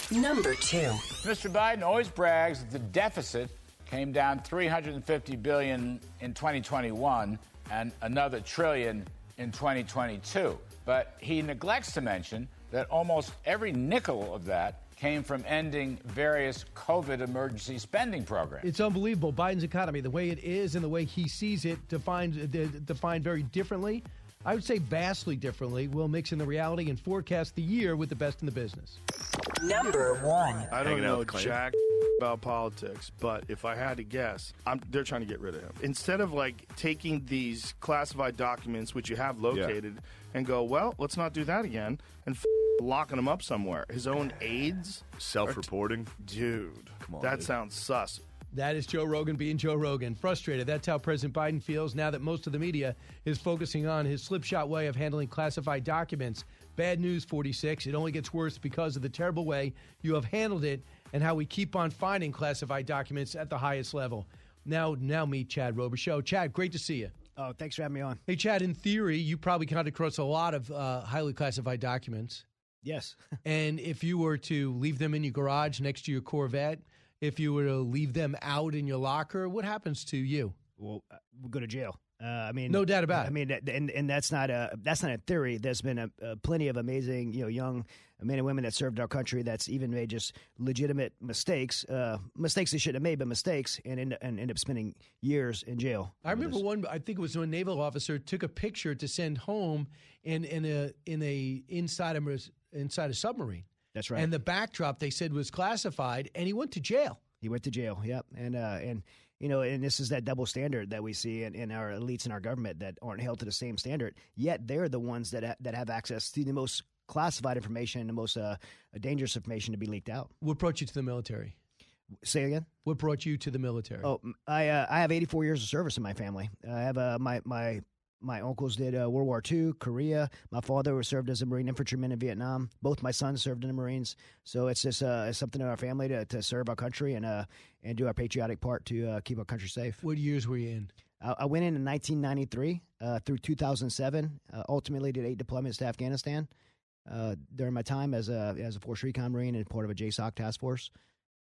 Number two. Mr. Biden always brags that the deficit came down 350 billion in 2021 and another trillion in 2022. But he neglects to mention that almost every nickel of that came from ending various COVID emergency spending programs. It's unbelievable. Biden's economy, the way it is and the way he sees it, defined, uh, defined very differently. I would say vastly differently. We'll mix in the reality and forecast the year with the best in the business. Number one. I don't know jack about politics, but if I had to guess, I'm, they're trying to get rid of him. Instead of like taking these classified documents, which you have located, and go, well, let's not do that again, and f- locking him up somewhere. His own aides, Self-reporting, dude. Come on, that dude. sounds sus. That is Joe Rogan being Joe Rogan. Frustrated. That's how President Biden feels now that most of the media is focusing on his slipshod way of handling classified documents. Bad news, 46. It only gets worse because of the terrible way you have handled it and how we keep on finding classified documents at the highest level. Now, now meet Chad Robichaux. Chad, great to see you. Oh, thanks for having me on. Hey, Chad, in theory, you probably counted across a lot of uh, highly classified documents. Yes. and if you were to leave them in your garage next to your Corvette, if you were to leave them out in your locker, what happens to you? Well, uh, we'll go to jail. Uh, I mean, No doubt about it. I mean, and and that's not a that's not a theory. There's been a, a plenty of amazing, you know, young men and women that served our country that's even made just legitimate mistakes, uh, mistakes they shouldn't have made, but mistakes, and end, and end up spending years in jail. I remember one. I think it was when a naval officer took a picture to send home in in a in a inside a inside a submarine. That's right. And the backdrop they said was classified, and he went to jail. He went to jail. Yep. And uh, and you know, and this is that double standard that we see in, in our elites in our government that aren't held to the same standard. Yet they're the ones that ha- that have access to the most classified information, the most uh, dangerous information to be leaked out. What brought you to the military? Say again. What brought you to the military? Oh, I uh, I have 84 years of service in my family. I have uh, my my my uncles did uh, World War II, Korea. My father served as a Marine infantryman in Vietnam. Both my sons served in the Marines. So it's just uh, it's something in our family to, to serve our country and uh, and do our patriotic part to uh, keep our country safe. What years were you in? I, I went in in 1993 uh, through 2007. Uh, ultimately, did eight deployments to Afghanistan uh, during my time as a as a Force Recon Marine and part of a JSOC task force.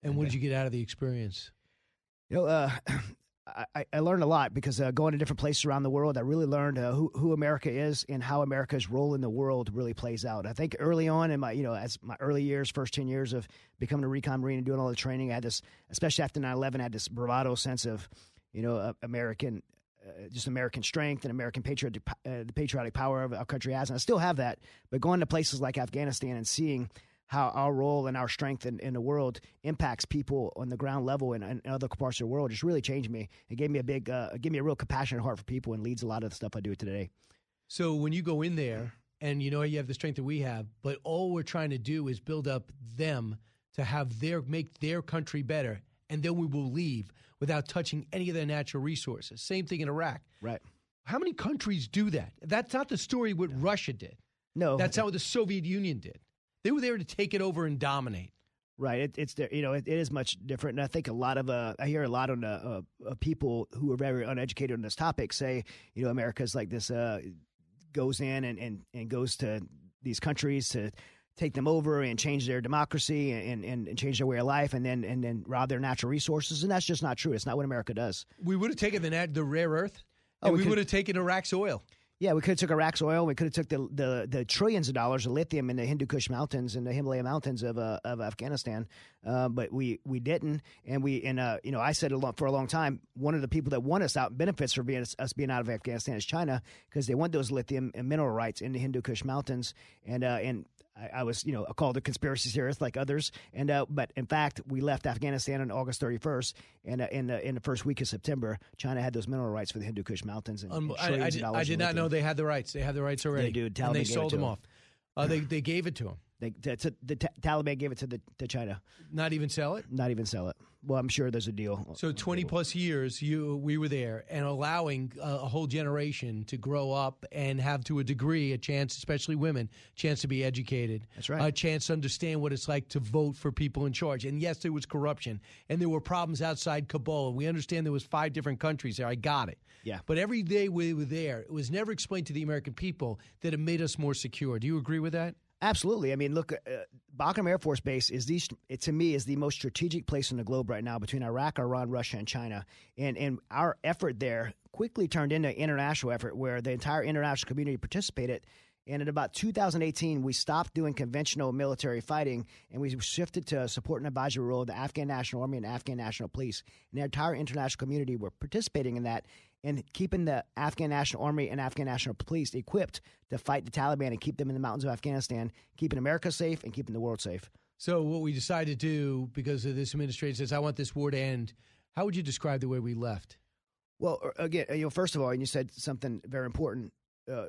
And what did you get out of the experience? You know, uh, I, I learned a lot because uh, going to different places around the world, I really learned uh, who, who America is and how America's role in the world really plays out. I think early on in my, you know, as my early years, first 10 years of becoming a recon Marine and doing all the training, I had this, especially after 9 11, I had this bravado sense of, you know, uh, American. Uh, just American strength and American patriotic, uh, the patriotic power of our country has, and I still have that. But going to places like Afghanistan and seeing how our role and our strength in, in the world impacts people on the ground level and, and other parts of the world just really changed me. It gave me a big, uh, gave me a real compassionate heart for people and leads a lot of the stuff I do today. So when you go in there and you know you have the strength that we have, but all we're trying to do is build up them to have their make their country better, and then we will leave without touching any of their natural resources. Same thing in Iraq. Right. How many countries do that? That's not the story what Russia did. No. That's how the Soviet Union did. They were there to take it over and dominate. Right. It, it's there. You know, it, it is much different. And I think a lot of uh, I hear a lot on uh, uh, people who are very uneducated on this topic say, you know, America's like this uh, goes in and, and and goes to these countries to take them over and change their democracy and, and, and change their way of life and then and then rob their natural resources. And that's just not true. It's not what America does. We would have taken the the rare earth, Oh, we we, could- would have taken Iraq's oil. Yeah, we could have took Iraq's oil. We could have took the, the the trillions of dollars of lithium in the Hindu Kush mountains and the Himalaya mountains of uh, of Afghanistan, uh, but we we didn't. And we and uh, you know I said a for a long time. One of the people that want us out benefits for being us being out of Afghanistan is China because they want those lithium and mineral rights in the Hindu Kush mountains. And uh, and I, I was you know called a conspiracy theorist like others. And uh, but in fact we left Afghanistan on August 31st, and uh, in the in the first week of September, China had those mineral rights for the Hindu Kush mountains and, Um, and I, I did, I did not know they had the rights. They had the rights already. They do. and they sold them them. off. Uh, they they gave it to them. They, to, to, the Ta- Taliban gave it to the to China. Not even sell it. Not even sell it. Well, I'm sure there's a deal. So 20 plus years, you we were there, and allowing a, a whole generation to grow up and have, to a degree, a chance, especially women, chance to be educated. That's right. A chance to understand what it's like to vote for people in charge. And yes, there was corruption, and there were problems outside Kabul. We understand there was five different countries there. I got it. Yeah. But every day we were there, it was never explained to the American people that it made us more secure. Do you agree with that? Absolutely. I mean, look, uh, Bagram Air Force Base is the it, to me is the most strategic place in the globe right now between Iraq, Iran, Russia, and China. And and our effort there quickly turned into an international effort where the entire international community participated. And in about 2018, we stopped doing conventional military fighting and we shifted to support and advisory role of the Afghan National Army and Afghan National Police. And the entire international community were participating in that and keeping the Afghan National Army and Afghan National Police equipped to fight the Taliban and keep them in the mountains of Afghanistan, keeping America safe and keeping the world safe. So what we decided to do because of this administration says I want this war to end. How would you describe the way we left? Well, uh, again, you know, first of all, and you said something very important. Uh,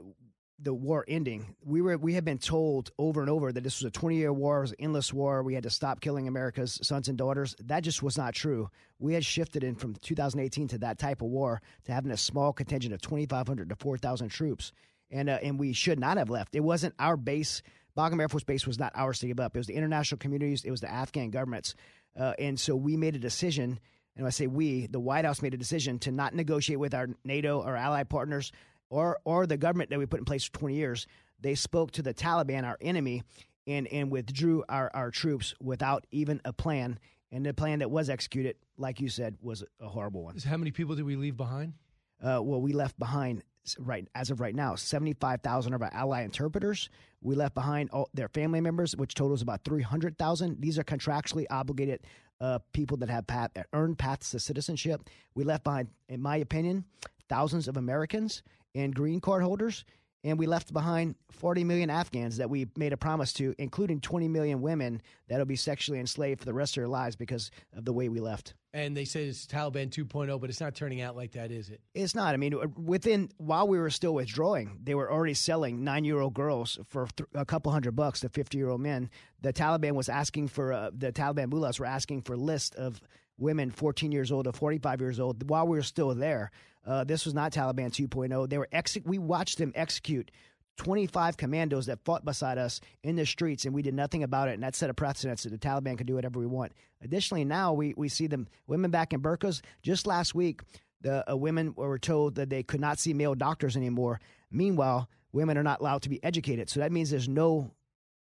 the war ending. We were we had been told over and over that this was a 20 year war, it was an endless war. We had to stop killing America's sons and daughters. That just was not true. We had shifted in from 2018 to that type of war to having a small contingent of 2,500 to 4,000 troops, and uh, and we should not have left. It wasn't our base. Bagram Air Force Base was not ours to give up. It was the international communities. It was the Afghan governments, uh, and so we made a decision. And I say we, the White House made a decision to not negotiate with our NATO or ally partners or or the government that we put in place for 20 years, they spoke to the Taliban, our enemy, and and withdrew our, our troops without even a plan. And the plan that was executed, like you said, was a horrible one. How many people did we leave behind? Uh, well, we left behind right as of right now, seventy five thousand of our ally interpreters. We left behind all their family members, which totals about three hundred thousand. These are contractually obligated uh, people that have path, earned paths to citizenship. We left behind, in my opinion, thousands of Americans and green card holders. And we left behind 40 million Afghans that we made a promise to, including 20 million women that'll be sexually enslaved for the rest of their lives because of the way we left. And they say it's Taliban 2.0, but it's not turning out like that, is it? It's not. I mean, within while we were still withdrawing, they were already selling nine-year-old girls for th- a couple hundred bucks to 50-year-old men. The Taliban was asking for uh, the Taliban mullahs were asking for lists of women 14 years old to 45 years old while we were still there. Uh, this was not Taliban 2.0. They were ex- we watched them execute 25 commandos that fought beside us in the streets, and we did nothing about it. And that set a precedent that the Taliban can do whatever we want. Additionally, now we, we see them women back in burqas. Just last week, the uh, women were told that they could not see male doctors anymore. Meanwhile, women are not allowed to be educated. So that means there's no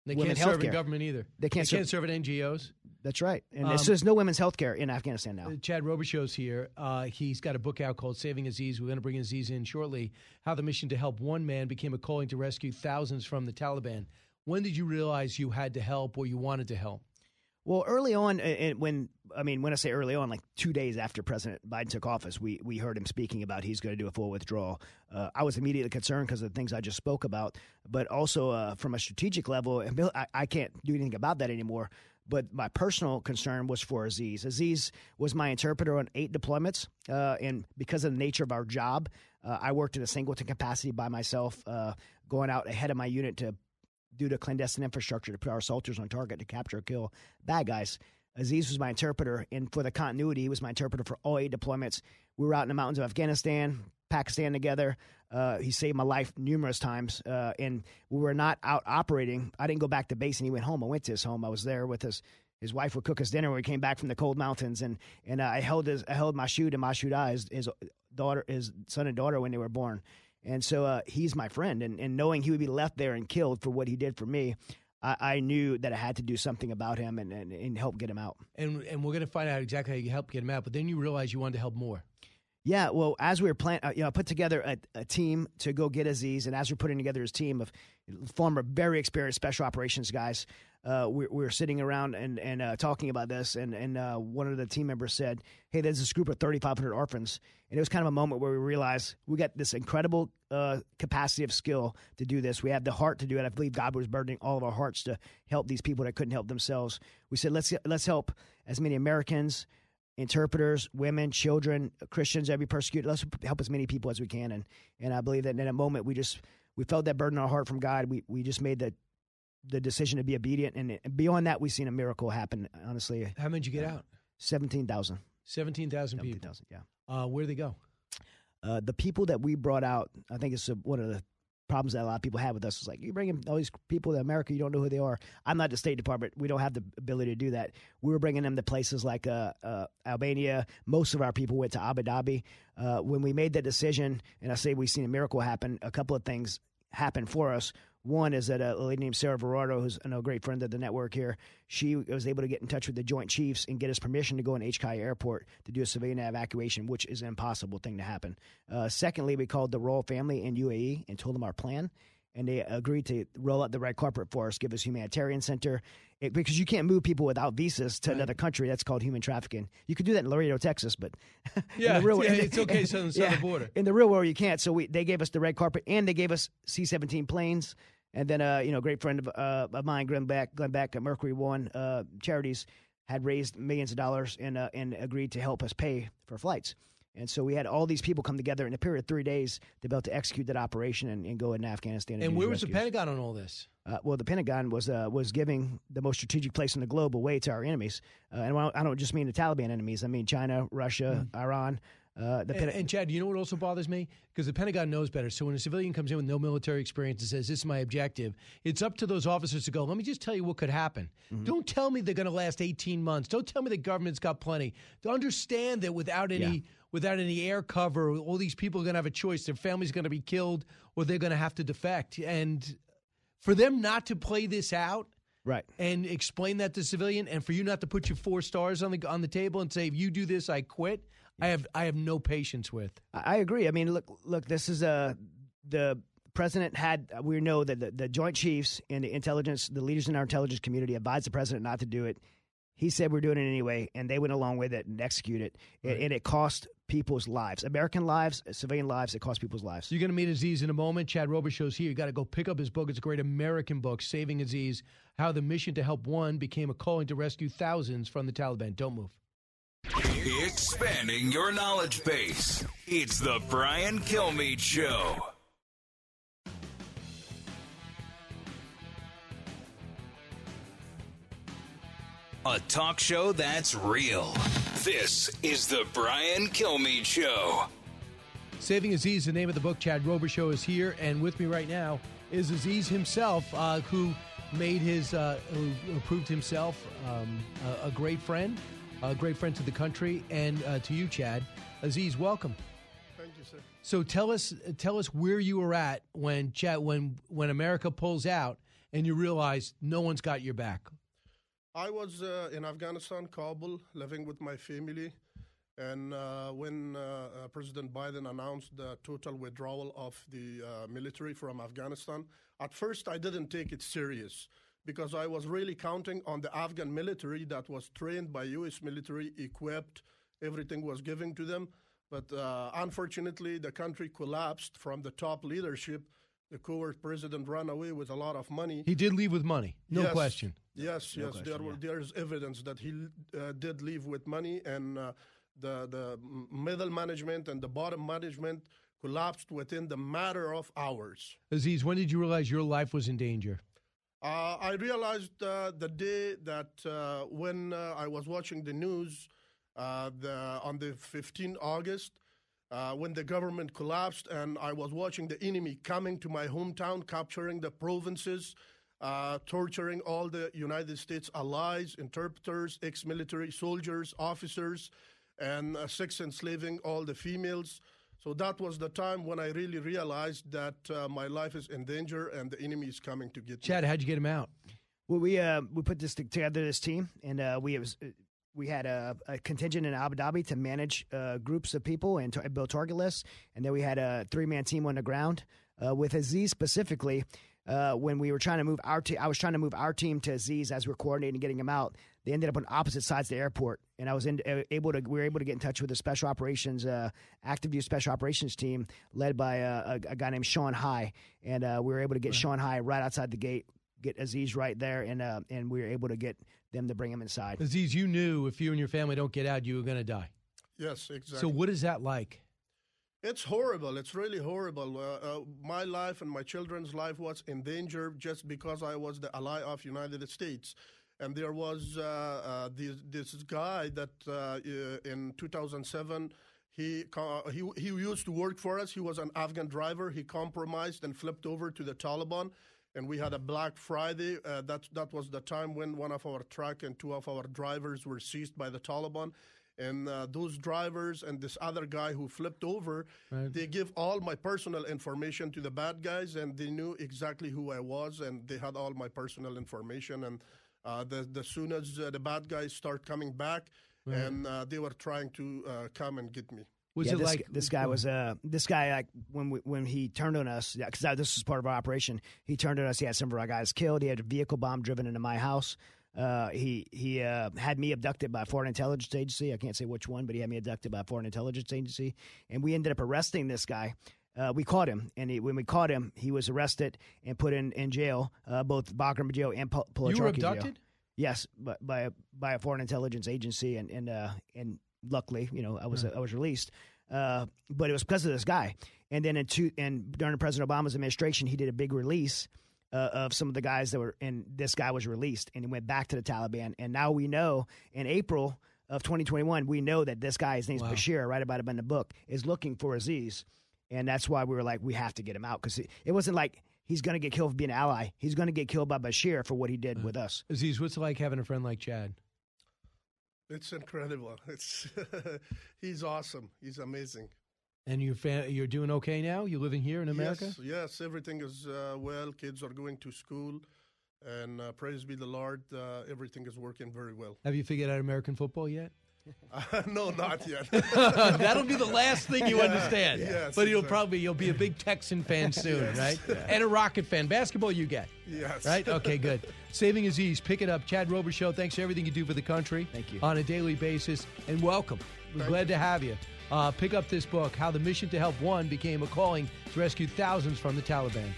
they can't serve in government either. They can't, they can't serve at NGOs. That's right. And Um, so there's no women's health care in Afghanistan now. Uh, Chad Robichaux's here. Uh, he's got a book out called Saving Aziz. We're going to bring Aziz in shortly. How the mission to help one man became a calling to rescue thousands from the Taliban. When did you realize you had to help or you wanted to help? Well, early on, and when I mean when I say early on, like two days after President Biden took office, we we heard him speaking about he's going to do a full withdrawal. Uh, I was immediately concerned because of the things I just spoke about, but also uh, from a strategic level, I, I can't do anything about that anymore. But my personal concern was for Aziz. Aziz was my interpreter on eight deployments, uh, and because of the nature of our job, uh, I worked in a singleton capacity by myself, uh, going out ahead of my unit to do the clandestine infrastructure to put our soldiers on target to capture or kill bad guys. Aziz was my interpreter, and for the continuity, he was my interpreter for all eight deployments. We were out in the mountains of Afghanistan, Pakistan together. Uh, he saved my life numerous times, uh, and we were not out operating. I didn't go back to base, and he went home. I went to his home. I was there with his his wife would cook us dinner when we came back from the cold mountains, and and uh, I held his I held Mashoud and Mashoud his, his daughter, his son and daughter when they were born. And so uh, he's my friend. And, and knowing he would be left there and killed for what he did for me, I, I knew that I had to do something about him and, and, and help get him out. And and we're going to find out exactly how you help get him out. But then you realize you wanted to help more. Yeah, well, as we were plan, uh, you know, put together a, a, team to go get Aziz, and as we're putting together his team of former, very experienced special operations guys, uh, we, we, were sitting around and and uh, talking about this, and and uh, one of the team members said, "Hey, there's this group of 3,500 orphans," and it was kind of a moment where we realized we got this incredible uh, capacity of skill to do this. We had the heart to do it. I believe God was burdening all of our hearts to help these people that couldn't help themselves. We said, "Let's let's help as many Americans." Interpreters, women, children, Christians, every persecuted. Let's help as many people as we can. And and I believe that in a moment we just we felt that burden in our heart from God. We we just made the the decision to be obedient, and beyond that, we've seen a miracle happen. Honestly, how many did you get out? Seventeen thousand. Seventeen thousand people. 17,000, yeah. Uh, where did they go? Uh, the people that we brought out, I think it's a, one of the problems that a lot of people have with us was like you bring in all these people to America, you don't know who they are. I'm not the State Department; we don't have the ability to do that. We were bringing them to places like uh, uh, Albania. Most of our people went to Abu Dhabi. Uh, when we made that decision, and I say we've seen a miracle happen, a couple of things happened for us. One is that a lady named Sarah Verardo, who's a great friend of the network here, she was able to get in touch with the Joint Chiefs and get us permission to go in HKI Airport to do a civilian evacuation, which is an impossible thing to happen. Uh, secondly, we called the royal family in UAE and told them our plan, and they agreed to roll out the red carpet for us, give us humanitarian center, it, because you can't move people without visas to right. another country. That's called human trafficking. You could do that in Laredo, Texas, but yeah, real, yeah it's okay southern, yeah, southern border. In the real world, you can't. So we, they gave us the red carpet, and they gave us C-17 planes And then, uh, you know, a great friend of, uh, of mine, Glenn Beck, Glenn Beck at Mercury One uh, Charities, had raised millions of dollars and uh, and agreed to help us pay for flights. And so we had all these people come together in a period of three days to be able to execute that operation and, and go into Afghanistan. And, And where was the. Pentagon on all this? Uh, well, the Pentagon was uh, was giving the most strategic place in the globe away to our enemies, uh, and I don't- I don't just mean the Taliban enemies. I mean China, Russia, Iran. Uh, the And, Penta- and Chad, you know what also bothers me? Because the Pentagon knows better. So when a civilian comes in with no military experience and says, This is my objective, it's up to those officers to go, Let me just tell you what could happen. Mm-hmm. Don't tell me they're going to last 18 months. Don't tell me the government's got plenty. To understand that without any. Yeah. Without any air cover, all these people are going to have a choice. Their family's going to be killed, or they're going to have to defect. And for them not to play this out, right, and explain that to civilian, and for you not to put your four stars on the on the table and say, "If you do this, I quit," I have I have no patience with. I agree. I mean, look, look. This is uh, the president had. We know that the, the Joint Chiefs and the intelligence, the leaders in our intelligence community, advised the president not to do it. He said we're doing it anyway, and they went along with it and execute it, and, and it cost people's lives, American lives, civilian lives. It cost people's lives. You're going to meet Aziz in a moment. Chad Robichaux's here. You got to go pick up his book. It's a great American book, Saving Aziz: How the Mission to Help One Became a Calling to Rescue Thousands from the Taliban. Don't move. Expanding your knowledge base. It's the Brian Kilmeade Show. A talk show that's real. This is the Brian Kilmeade Show. Saving Aziz, the name of the book. Chad Robichaux is here, and with me right now is Aziz himself, uh, who made his, uh, who who proved himself um, a, a great friend, a great friend to the country, and uh, to you, Chad. Aziz, welcome. Thank you, sir. So tell us, tell us where you were at when Chad, when when America pulls out, and you realize no one's got your back. I was uh, in Afghanistan, Kabul, living with my family. And uh, when uh, uh, President Biden announced the total withdrawal of the uh, military from Afghanistan, at first I didn't take it serious because I was really counting on the Afghan military that was trained by U.S. military, equipped, everything was given to them. But uh, unfortunately, the country collapsed from the top leadership. The coward president ran away with a lot of money. He did leave with money, no Yes. question. Yes, No yes. question, there yeah. there's evidence that he uh, did leave with money, and uh, the the middle management and the bottom management collapsed within the matter of hours. Aziz, when did you realize your life was in danger? Uh, I realized uh, the day that uh, when uh, I was watching the news uh, the, on the 15th August, uh, when the government collapsed, and I was watching the enemy coming to my hometown, capturing the provinces, torturing all the United States allies, interpreters, ex military soldiers, officers, and sex enslaving all the females. So that was the time when I really realized that uh, my life is in danger and the enemy is coming to get me. Chad, how'd you get him out? Well, we uh, we put this together, this team, and uh, we was we had a, a contingent in Abu Dhabi to manage uh, groups of people and to build target lists, and then we had a three man team on the ground uh, with Aziz specifically. Uh, when we were trying to move our team, I was trying to move our team to Aziz as we're coordinating getting him out. They ended up on opposite sides of the airport, and I was in, uh, able to. We were able to get in touch with the special operations, uh, active use special operations team led by uh, a, a guy named Sean High, and uh, we were able to get Sean High right outside the gate, get Aziz right there, and uh, and we were able to get them to bring him inside. Aziz, you knew if you and your family don't get out, you were going to die. Yes, exactly. So what is that like? It's horrible. It's really horrible. Uh, uh, my life and my children's life was in danger just because I was the ally of United States. And there was uh, uh, this, this guy that uh, uh, in 2007 he, he he used to work for us. He was an Afghan driver. He compromised and flipped over to the Taliban. And we had a Black Friday. Uh, that that was the time when one of our truck and two of our drivers were seized by the Taliban. And uh, those drivers and this other guy who flipped over, Right. they give all my personal information to the bad guys, and they knew exactly who I was, and they had all my personal information. And uh, the the soon as uh, the bad guys start coming back, Right. and uh, they were trying to uh, come and get me. yeah, this, like this guy was uh this guy like when we, when he turned on us Yeah, because this was part of our operation. He turned on us. He had some of our guys killed. He had a vehicle bomb driven into my house. Uh, he he uh, had me abducted by a foreign intelligence agency. I can't say which one, but he had me abducted by a foreign intelligence agency, and we ended up arresting this guy. Uh, we caught him, and he, when we caught him, he was arrested and put in in jail, uh, both Bagram jail and Pul- You were Jail. abducted? Yes, but by a, by a foreign intelligence agency, and and uh, and luckily, you know, I was Hmm. I was released. Uh, but it was because of this guy. And then in two, and during President Obama's administration, he did a big release uh, of some of the guys that were, and this guy was released, and he went back to the Taliban. And now we know in April of 2021, we know that this guy, his name's Wow. Bashir, I write about him in the book, is looking for Aziz, and that's why we were like, we have to get him out because it, it wasn't like. He's going to get killed for being an ally. He's going to get killed by Bashir for what he did with us. Aziz, what's it like having a friend like Chad? It's incredible. It's he's awesome. He's amazing. And you're fa- you're doing okay now? You're living here in America? Yes, yes, everything is uh, well. Kids are going to school, and uh, praise be the Lord, uh, everything is working very well. Have you figured out American football yet? no, not yet. That'll be the last thing you Yeah, understand. yes, but you'll exactly. probably you'll be a big Texan fan soon, Yes. right? Yeah. And a Rocket fan. Basketball you get. Yes. Right? Okay, good. Saving Aziz, pick it up. Chad Robichaux. Thanks for everything you do for the country. Thank you. On a daily basis. And welcome. We're glad to have you. Uh, pick up this book, How the Mission to Help One Became a Calling to Rescue Thousands from the Taliban.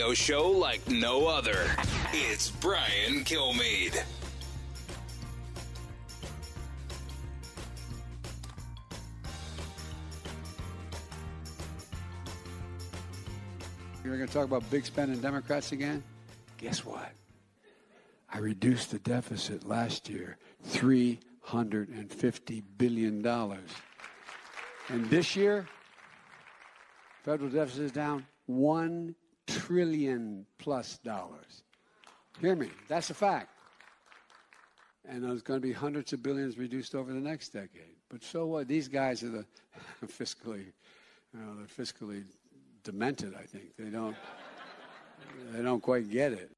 Radio show like no other. It's Brian Kilmeade. You're going to talk about big spending Democrats again? Guess what? I reduced the deficit last year $350 billion. And this year, federal deficit is down 1 trillion plus dollars. Hear me, that's a fact. And there's going to be hundreds of billions reduced over the next decade. But so what? These guys are the fiscally, you know, they're fiscally demented. I think they don't, they don't quite get it.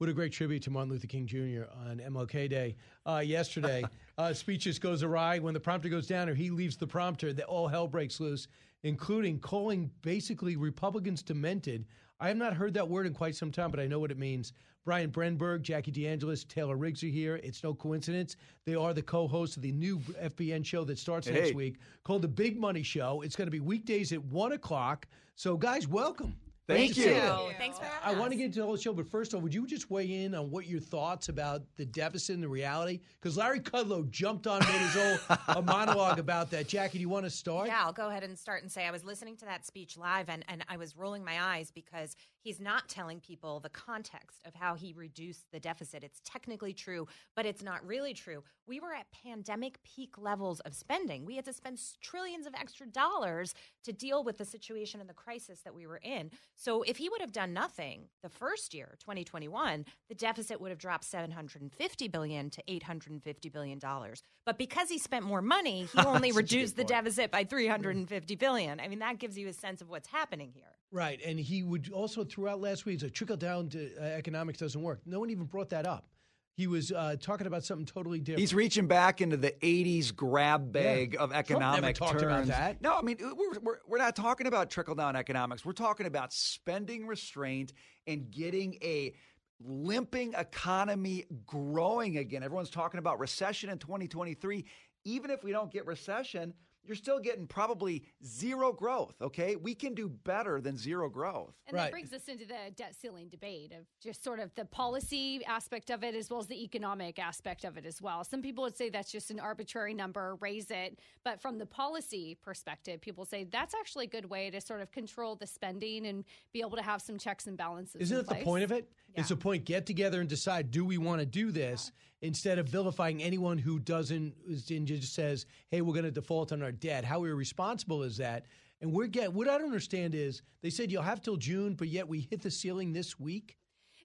What a great tribute to Martin Luther King Jr. on MLK Day uh, yesterday. uh, speech just goes awry when the prompter goes down or he leaves the prompter. That all hell breaks loose, including calling basically Republicans demented. I have not heard that word in quite some time, but I know what it means. Brian Brenberg, Jackie DeAngelis, Taylor Riggs are here. It's no coincidence. They are the co-hosts of the new FBN show that starts Hey. next week called The Big Money Show. It's going to be weekdays at one o'clock. So, guys, welcome. Thank Great to you. Thanks for I want to get into the whole show, but first off, would you just weigh in on what your thoughts about the deficit and the reality? Because Larry Kudlow jumped on, made his whole a uh, monologue about that. Jackie, do you want to start? Yeah, I'll go ahead and start and say I was listening to that speech live and, and I was rolling my eyes because he's not telling people the context of how he reduced the deficit. It's technically true, but it's not really true. We were at pandemic peak levels of spending. We had to spend trillions of extra dollars to deal with the situation and the crisis that we were in. So if he would have done nothing the first year, 2021, the deficit would have dropped 750 billion to 850 billion dollars. But because he spent more money, he only reduced the deficit by 350 billion. I mean, that gives you a sense of what's happening here. Right, and he would also throughout last week, a trickle down to uh, economics doesn't work. No one even brought that up. He was uh, talking about something totally different. He's reaching back into the 80s grab bag Yeah. of Trump never economic talked terms. about that. No, I mean, we're, we're, we're not talking about trickle down economics. We're talking about spending restraint and getting a limping economy growing again. Everyone's talking about recession in 2023. Even if we don't get recession, you're still getting probably zero growth, okay? We can do better than zero growth. And that brings us into the debt ceiling debate of just sort of the policy aspect of it as well as the economic aspect of it as well. Some people would say that's just an arbitrary number, raise it. But from the policy perspective, people say that's actually a good way to sort of control the spending and be able to have some checks and balances. Isn't in it the point of it? It's a point. Get together and decide: Do we want to do this? Instead of vilifying anyone who doesn't, and just says, "Hey, we're going to default on our debt." How irresponsible is that? And we're get. What I don't understand is they said you'll have till June, but yet we hit the ceiling this week.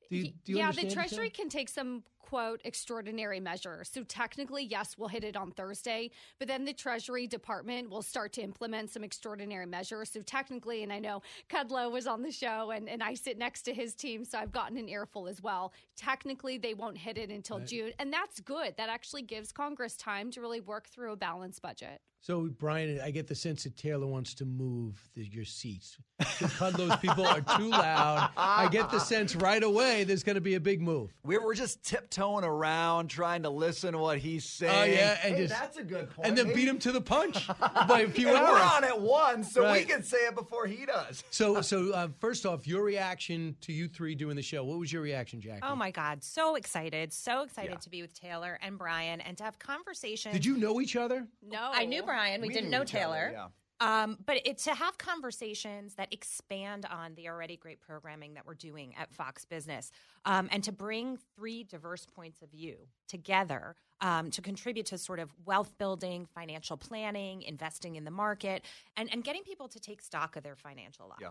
Do you, do you yeah, the Treasury can take some quote extraordinary measure. So technically, yes, we'll hit it on Thursday, but then the Treasury Department will start to implement some extraordinary measures. So technically, and I know Kudlow was on the show and, and I sit next to his team, so I've gotten an earful as well. Technically, they won't hit it until Right. June, and that's good. That actually gives Congress time to really work through a balanced budget. So, Brian, I get the sense that Taylor wants to move the, your seats. Kudlow's people are too loud. I get the sense right away there's going to be a big move. We were just tiptoeing around, trying to listen to what he's saying. Oh, yeah, and Hey, just- that's a good point. And then Maybe- beat him to the punch by a few and hours. we're on at one, so Right. we can say it before he does. So, so uh, first off, your reaction to you three doing the show. What was your reaction, Jackie? Oh my God, so excited, so excited Yeah. to be with Taylor and Brian and to have conversations. Did you know each other? No, I knew Brian. We, We didn't know each other, Taylor. yeah. Um, but it, to have conversations that expand on the already great programming that we're doing at Fox Business, um, and to bring three diverse points of view together um, to contribute to sort of wealth building, financial planning, investing in the market, and, and getting people to take stock of their financial lives. Yeah.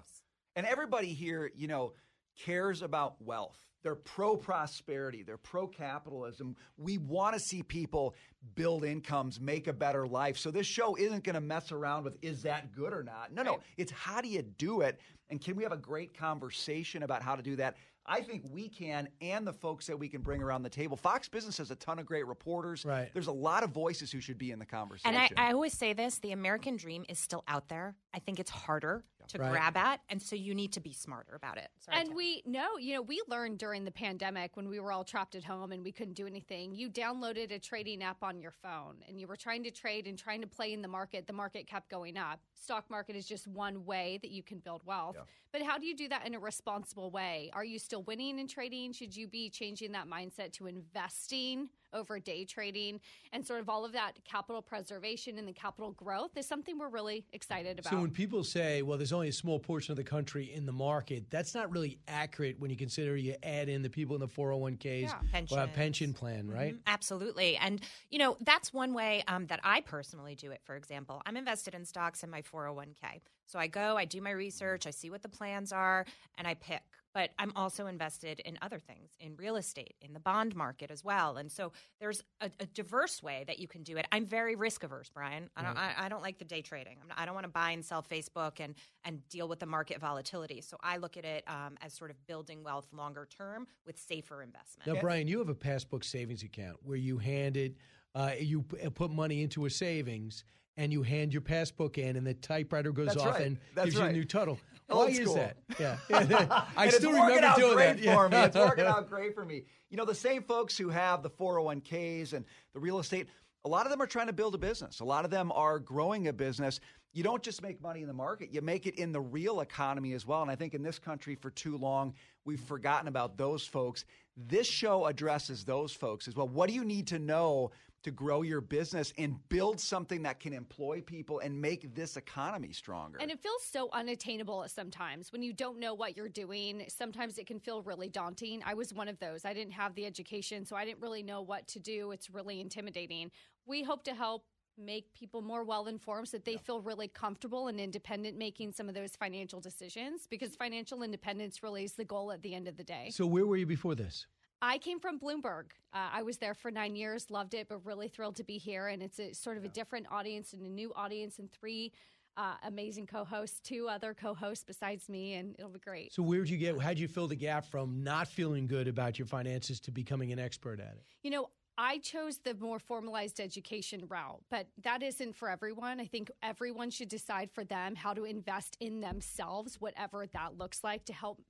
And everybody here, you know, cares about wealth. They're pro prosperity, they're pro capitalism. We want to see people build incomes, make a better life. So this show isn't going to mess around with is that good or not. No, no. It's how do you do it? And can we have a great conversation about how to do that? I think we can, and the folks that we can bring around the table. Fox Business has a ton of great reporters. Right. There's a lot of voices who should be in the conversation. And I, I always say this the American dream is still out there. I think it's harder to Right. grab at. And so you need to be smarter about it. Sorry, and we know, you know, we learned during the pandemic when we were all trapped at home and we couldn't do anything. You downloaded a trading app on your phone and you were trying to trade and trying to play in the market. The market kept going up. Stock market is just one way that you can build wealth. But how do you do that in a responsible way? Are you still winning in trading? Should you be changing that mindset to investing over day trading and sort of all of that capital preservation and the capital growth is something we're really excited about. So when people say, "Well, there's only a small portion of the country in the market," that's not really accurate when you consider you add in the people in the 401ks Yeah. or a pension plan, right? Mhm, absolutely. And, you know, that's one way um, that I personally do it, for example. I'm invested in stocks in my 401k. So I go, I do my research, I see what the plans are, and I pick. But I'm also invested in other things, in real estate, in the bond market as well. And so there's a, a diverse way that you can do it. I'm very risk averse, Brian. I don't, I, I don't like the day trading. I'm not, I don't want to buy and sell Facebook and, and deal with the market volatility. So I look at it um, as sort of building wealth longer term with safer investment. Now, Brian, you have a passbook savings account where you hand it, uh, you put money into a savings, and you hand your passbook in, and the typewriter goes That's off right. and That's gives you a new total. Why is school. that? Yeah, I still it's working remember doing great that. for me. Yeah. It's working out great for me. You know, the same folks who have the 401ks and the real estate, a lot of them are trying to build a business. A lot of them are growing a business. You don't just make money in the market, you make it in the real economy as well. And I think in this country for too long, we've forgotten about those folks. This show addresses those folks as well. What do you need to know to grow your business and build something that can employ people and make this economy stronger? And it feels so unattainable at sometimes when you don't know what you're doing. Sometimes it can feel really daunting. I was one of those. I didn't have the education, so I didn't really know what to do. It's really intimidating. We hope to help make people more well informed so that they feel really comfortable and independent making some of those financial decisions because financial independence really is the goal at the end of the day. So where were you before this? I came from Bloomberg. Uh, I was there for nine years, loved it, but really thrilled to be here. And it's a sort of a different audience and a new audience, and three uh, amazing co-hosts, two other co-hosts besides me, and it'll be great. So where did you get? How'd you fill the gap from not feeling good about your finances to becoming an expert at it? You know, I chose the more formalized education route, but that isn't for everyone. I think everyone should decide for them how to invest in themselves, whatever that looks like, to help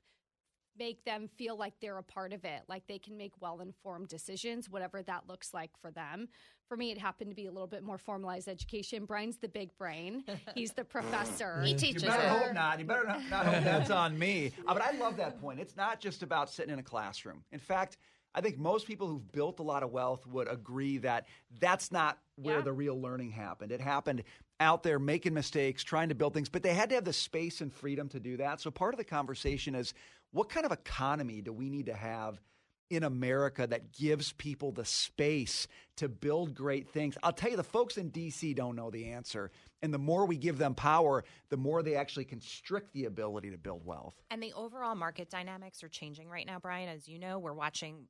make them feel like they're a part of it, like they can make well informed decisions, whatever that looks like for them. For me, it happened to be a little bit more formalized education. Brian's the big brain, he's the professor. He teaches. You better hope not. You better not, not hope that's on me. Uh, but I love that point. It's not just about sitting in a classroom. In fact, I think most people who've built a lot of wealth would agree that that's not where the real learning happened. It happened out there making mistakes, trying to build things, but they had to have the space and freedom to do that. So part of the conversation is what kind of economy do we need to have in America that gives people the space to build great things. I'll tell you, the folks in DC don't know the answer. And the more we give them power, the more they actually constrict the ability to build wealth. And the overall market dynamics are changing right now, Brian. As you know, we're watching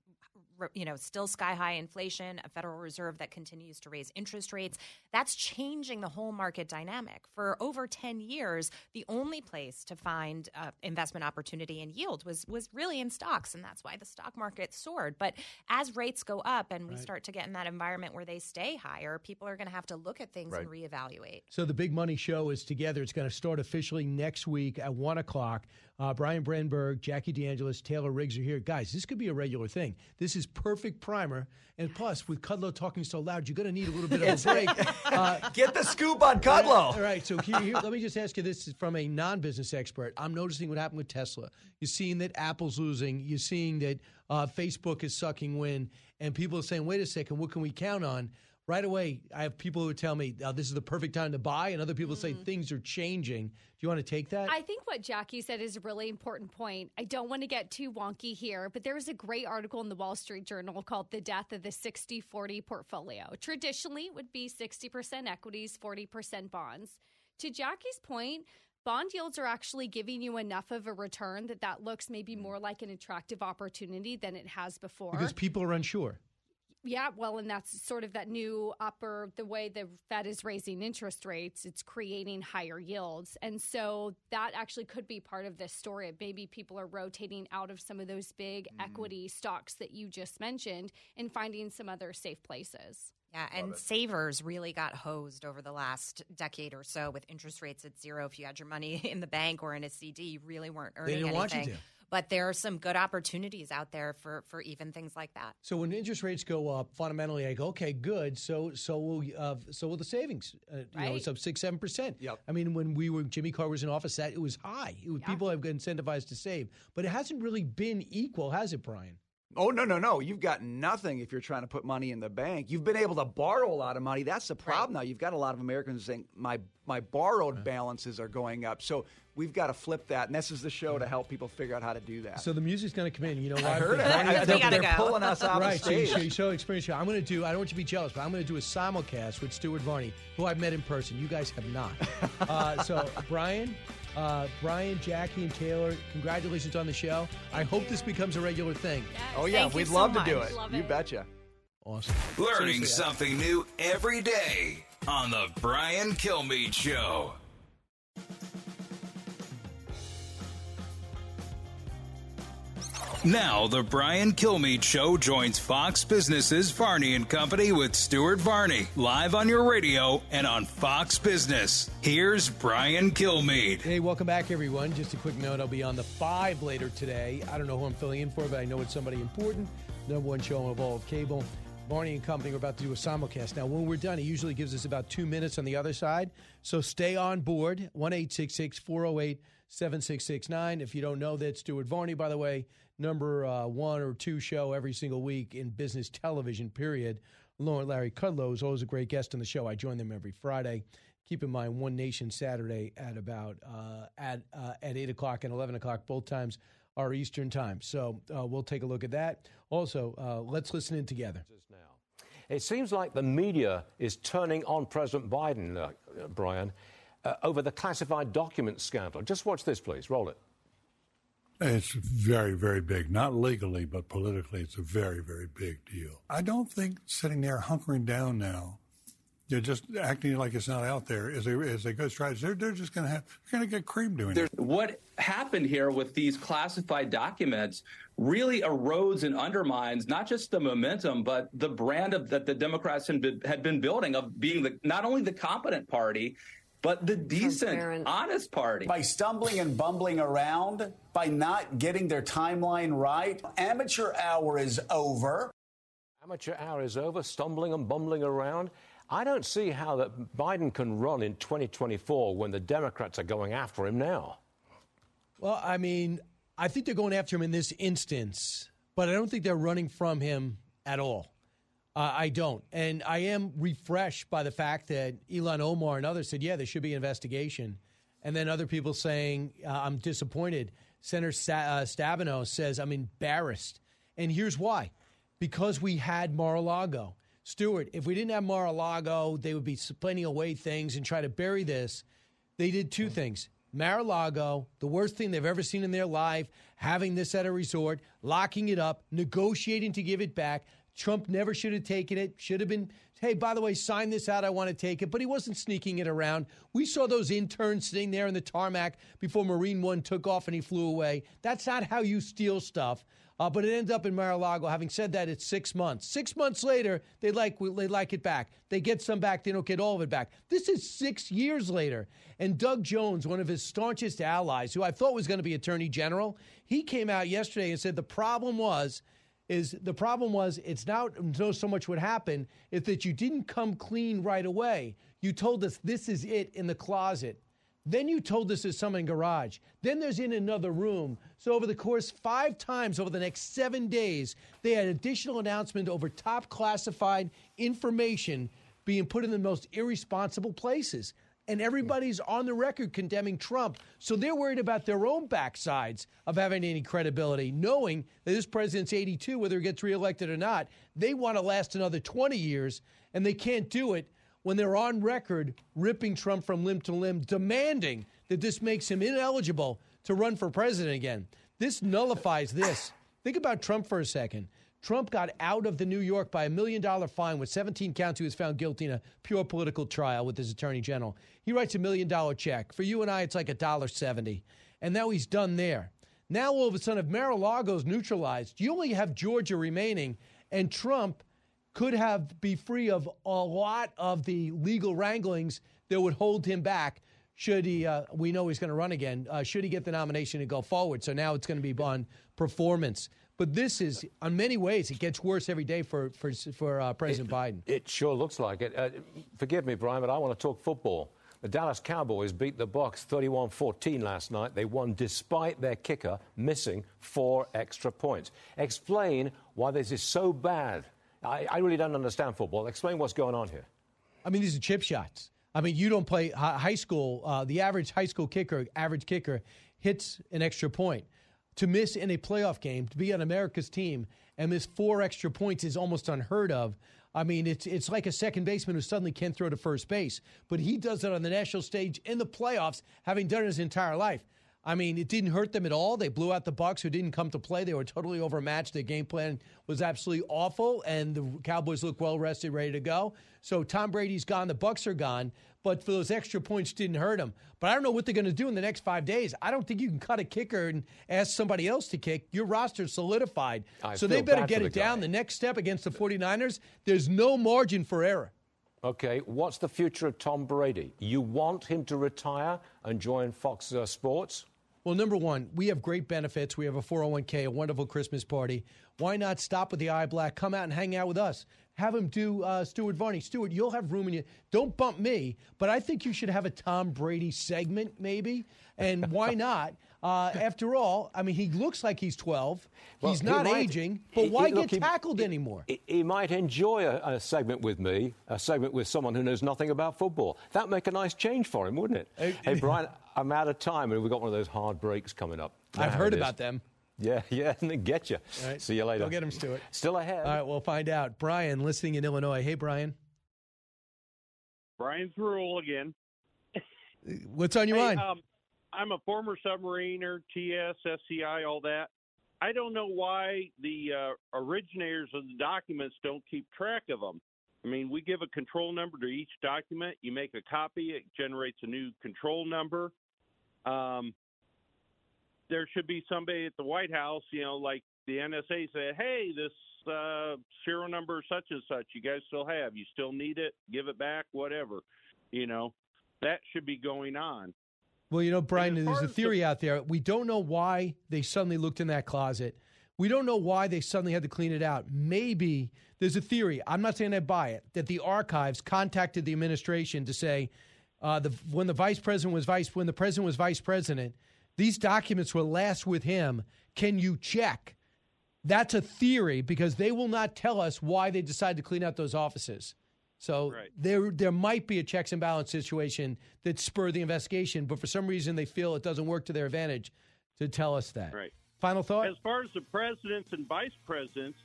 you know, still sky high inflation, a Federal Reserve that continues to raise interest rates. That's changing the whole market dynamic. For over 10 years, the only place to find uh, investment opportunity and yield was was really in stocks, and that's why the stock market soared. But as rates go up and we Right. start to get in that environment where they stay higher, people are going to have to look at things and reevaluate. So the Big Money Show is together. It's going to start officially next week at one o'clock. Uh, Brian Brenberg, Jackie DeAngelis, Taylor Riggs are here. Guys, this could be a regular thing. This is perfect primer. And plus, with Kudlow talking so loud, you're going to need a little bit of a break. Uh, Get the scoop on Kudlow. All right. So here, here, let me just ask you this from a non-business expert. I'm noticing what happened with Tesla. You're seeing that Apple's losing. You're seeing that uh, Facebook is sucking wind, and people are saying, "Wait a second, what can we count on?" Right away, I have people who tell me uh, this is the perfect time to buy, and other people say things are changing. Do you want to take that? I think what Jackie said is a really important point. I don't want to get too wonky here, but there was a great article in the Wall Street Journal called The Death of the 60 40 Portfolio. Traditionally, it would be 60% equities, 40% bonds. To Jackie's point, bond yields are actually giving you enough of a return that that looks maybe more like an attractive opportunity than it has before. because people are unsure. Yeah, well, and that's sort of that new upper, the way the Fed is raising interest rates, it's creating higher yields. And so that actually could be part of this story. Maybe people are rotating out of some of those big mm. equity stocks that you just mentioned and finding some other safe places. Yeah, and savers really got hosed over the last decade or so with interest rates at zero. If you had your money in the bank or in a CD, you really weren't earning didn't want you anything. To. But there are some good opportunities out there for for even things like that. So when interest rates go up, fundamentally, I go, okay, good. So so will uh, so will the savings. Uh, You know, it's up six seven percent. Yep. I mean, when we were Jimmy Carter was in office, that it was high. It was, People have been incentivized to save, but it hasn't really been equal, has it, Brian? Oh no no no! You've got nothing if you're trying to put money in the bank. You've been able to borrow a lot of money. That's the problem now. You've got a lot of Americans saying my my borrowed balances are going up. So we've got to flip that. And this is the show to help people figure out how to do that. So the music's going to come in. You know I heard it. I- they're- We they're go. pulling us out. the right, so you- stage. So, you show experience. I'm going to do. I don't want you to be jealous, but I'm going to do a simulcast with Stuart Varney, who I've met in person. You guys have not. uh, so Brian. Uh, Brian, Jackie, and Taylor, congratulations on the show. I hope this becomes a regular thing. oh yeah, we'd love to do it. You betcha. Awesome. Learning Seriously, I- something new every day on the Brian Kilmeade Show. Now, the Brian Kilmeade Show joins Fox Business's Varney and Company with Stuart Varney, live on your radio and on Fox Business. Here's Brian Kilmeade. Hey, welcome back, everyone. Just a quick note I'll be on the five later today. I don't know who I'm filling in for, but I know it's somebody important. Number one show of all of cable. Varney and Company are about to do a simulcast. Now, when we're done, he usually gives us about two minutes on the other side. So stay on board. 1 408 7669. If you don't know that, Stuart Varney, by the way, number uh, one or two show every single week in business television, period. Larry Kudlow is always a great guest on the show. I join them every Friday. Keep in mind, One Nation Saturday at about uh, at uh, at eight o'clock and eleven o'clock, both times are Eastern time. So uh, we'll take a look at that. Also, uh, let's listen in together. It seems like the media is turning on President Biden, uh, Brian, over the classified documents scandal. Just watch this, please. Roll it. It's very, very big. Not legally, but politically, it's a very, very big deal. I don't think sitting there hunkering down now, they're just acting like it's not out there as a good strategy. They're, they're just going to have, they're going to get cream doing There's, it. what happened here with these classified documents really erodes and undermines not just the momentum, but the brand of, that the Democrats had been, had been building of being the, not only the competent party, but the decent, honest party. By stumbling and bumbling around, by not getting their timeline right, amateur hour is over. Amateur hour is over, stumbling and bumbling around. I don't see how that Biden can run in 2024 when the Democrats are going after him now. Well, I mean, I think they're going after him in this instance, but I don't think they're running from him at all. Uh, I don't. And I am refreshed by the fact that Ilhan Omar and others said, yeah, there should be an investigation. And then other people saying, uh, I'm disappointed. Senator Sa- uh, Stabenow says, I'm embarrassed. And here's why because we had Mar a Lago. Stuart, if we didn't have Mar a Lago, they would be explaining away things and try to bury this. They did two things. Mar-a-Lago, the worst thing they've ever seen in their life, having this at a resort, locking it up, negotiating to give it back. Trump never should have taken it. Should have been, hey, by the way, sign this out. I want to take it. But he wasn't sneaking it around. We saw those interns sitting there in the tarmac before Marine One took off and he flew away. That's not how you steal stuff. Uh, but it ended up in Mar-a-Lago. Having said that, it's six months. Six months later, they like they like it back. They get some back. They don't get all of it back. This is six years later. And Doug Jones, one of his staunchest allies, who I thought was going to be Attorney General, he came out yesterday and said the problem was is the problem was it's not no so much what happened is that you didn't come clean right away. You told us this is it in the closet. Then you told us there's some in garage. Then there's in another room. So over the course five times over the next seven days, they had additional announcement over top classified information being put in the most irresponsible places. And everybody's on the record condemning Trump. So they're worried about their own backsides of having any credibility, knowing that this president's 82, whether he gets reelected or not. They want to last another 20 years, and they can't do it when they're on record ripping Trump from limb to limb, demanding that this makes him ineligible to run for president again. This nullifies this. Think about Trump for a second. Trump got out of the New York by a million dollar fine with 17 counts. He was found guilty in a pure political trial with his attorney general. He writes a million dollar check. For you and I, it's like a dollar seventy. And now he's done there. Now all of a sudden, if Mar-a-Lago's neutralized, you only have Georgia remaining, and Trump could have be free of a lot of the legal wranglings that would hold him back should he uh, we know he's going to run again uh, should he get the nomination to go forward so now it's going to be on performance but this is on many ways it gets worse every day for for, for uh, president it, biden it sure looks like it uh, forgive me brian but i want to talk football the Dallas Cowboys beat the Bucs 31-14 last night. They won despite their kicker missing four extra points. Explain why this is so bad I, I really don't understand football. Explain what's going on here. I mean, these are chip shots. I mean, you don't play high school. Uh, the average high school kicker, average kicker, hits an extra point. To miss in a playoff game, to be on America's team and miss four extra points is almost unheard of. I mean, it's it's like a second baseman who suddenly can't throw to first base, but he does it on the national stage in the playoffs, having done it his entire life. I mean, it didn't hurt them at all. They blew out the Bucs, who didn't come to play. They were totally overmatched. Their game plan was absolutely awful, and the Cowboys look well rested, ready to go. So Tom Brady's gone. The Bucs are gone. But for those extra points, didn't hurt them. But I don't know what they're going to do in the next five days. I don't think you can cut a kicker and ask somebody else to kick. Your roster's solidified. I so they better get the it guy. down. The next step against the 49ers, there's no margin for error. Okay, what's the future of Tom Brady? You want him to retire and join Fox uh, Sports? Well, number one, we have great benefits. We have a 401k, a wonderful Christmas party. Why not stop with the eye black? Come out and hang out with us. Have him do uh, Stuart Varney. Stuart, you'll have room in you. Don't bump me, but I think you should have a Tom Brady segment, maybe. And why not? Uh, after all, I mean, he looks like he's 12. Well, he's he not might- aging, but he- why he- look, get he- tackled anymore? He, he might enjoy a, a segment with me, a segment with someone who knows nothing about football. That'd make a nice change for him, wouldn't it? hey, Brian, I'm out of time, and we've got one of those hard breaks coming up. You I've how heard about them. Yeah, yeah, and they get you. All right. See you later. Go get him, Stuart. Still ahead. All right, we'll find out. Brian, listening in Illinois. Hey, Brian. Brian's rule again. What's on your Hey, mind? Um, I'm a former submariner, TS, SCI, all that. I don't know why the uh, originators of the documents don't keep track of them. I mean, we give a control number to each document. You make a copy, it generates a new control number. Um, there should be somebody at the White House, you know, like the NSA said, hey, this uh, serial number such and such, you guys still have. You still need it, give it back, whatever. You know, that should be going on. Well, you know, Brian, there's a as the- theory out there. We don't know why they suddenly looked in that closet. We don't know why they suddenly had to clean it out. Maybe there's a theory. I'm not saying I buy it. That the archives contacted the administration to say, uh, the when the vice president was vice when the president was vice president, these documents were last with him. Can you check? That's a theory because they will not tell us why they decided to clean out those offices. So there there might be a checks and balance situation that spurred the investigation, but for some reason they feel it doesn't work to their advantage to tell us that. Right. Final thought? As far as the presidents and vice presidents,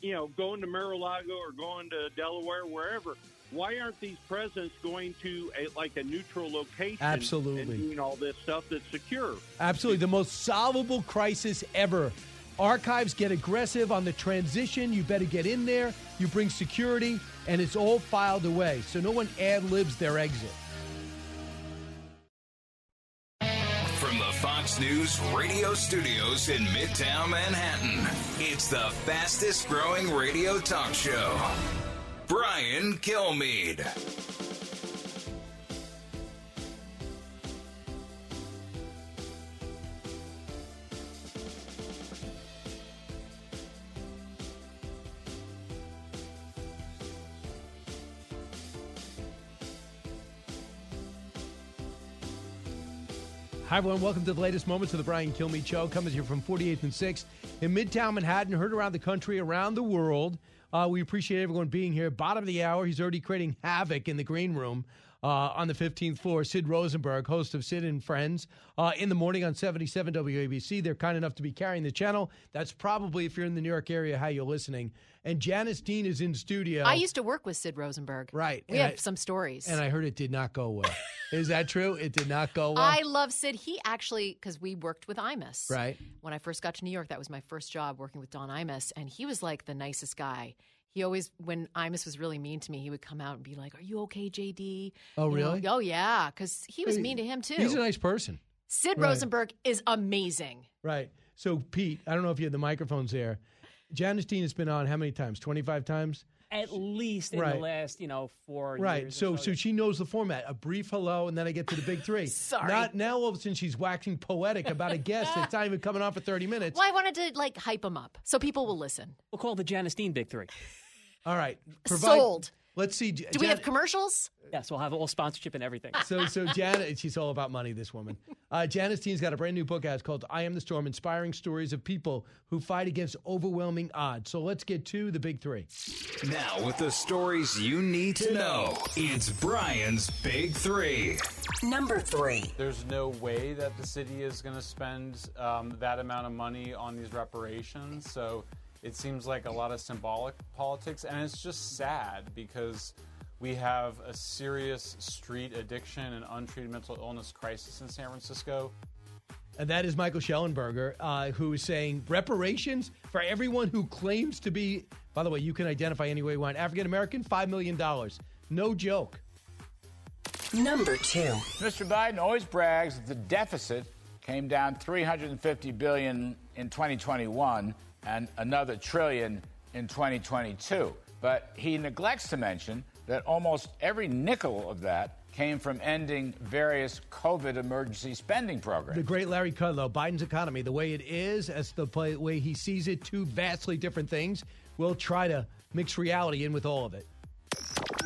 you know, going to Mar-a-Lago or going to Delaware, wherever, why aren't these presidents going to a, like a neutral location Absolutely. and doing all this stuff that's secure? Absolutely. The most solvable crisis ever. Archives get aggressive on the transition. You better get in there. You bring security, and it's all filed away. So no one ad libs their exit. From the Fox News radio studios in Midtown Manhattan, it's the fastest growing radio talk show. Brian Kilmeade. Hi, everyone. Welcome to the latest moments of the Brian Kilmeade Show. Coming you from 48th and 6th in Midtown Manhattan. Heard around the country, around the world. Uh, we appreciate everyone being here. Bottom of the hour, he's already creating havoc in the green room uh, on the 15th floor. Sid Rosenberg, host of Sid and Friends, uh, in the morning on 77 WABC. They're kind enough to be carrying the channel. That's probably, if you're in the New York area, how you're listening. And Janice Dean is in studio. I used to work with Sid Rosenberg. Right. We And have I- some stories. And I heard it did not go well. is that true? It did not go well? I love Sid. He actually, because we worked with Imus. Right. When I first got to New York, that was my first job working with Don Imus. And he was like the nicest guy. He always, when Imus was really mean to me, he would come out and be like, Are you okay, JD? Oh, You know, really? oh, yeah. Because he was Hey, mean to him, too. He's a nice person. Sid Right. Rosenberg is amazing. Right. So, Pete, I don't know if you had the microphones there. Janice Dean has been on how many times? 25 times? At least in Right. the last, you know, four Right. years. So, or so she knows the format. A brief hello, and then I get to the big three. Sorry. Not now. All of a sudden, she's waxing poetic about a guest that's not even coming on for thirty minutes. Well, I wanted to like hype him up so people will listen. We'll call the Janice Dean Big Three. All right. Sold. Let's see. Do we have commercials? Yes, we'll have all sponsorship and everything. So, so Janet, she's all about money. This woman, uh, Janice Dean's got a brand new book out. It's called "I Am the Storm: Inspiring Stories of People Who Fight Against Overwhelming Odds." So let's get to the big three. Now, with the stories you need to know, it's Brian's Big Three. Number three. There's no way that the city is going to spend um, that amount of money on these reparations. So it seems like a lot of symbolic politics, and it's just sad because we have a serious street addiction and untreated mental illness crisis in San Francisco. And that is Michael Shellenberger, uh, who is saying reparations for everyone who claims to be, by the way, you can identify any way you want, African American, $5 million. No joke. Number two. Mr. Biden always brags that the deficit came down 350 billion in 2021 and another trillion in 2022. But he neglects to mention that almost every nickel of that came from ending various COVID emergency spending programs. The great Larry Kudlow, Biden's economy, the way it is, as the way he sees it, two vastly different things. We'll try to mix reality in with all of it.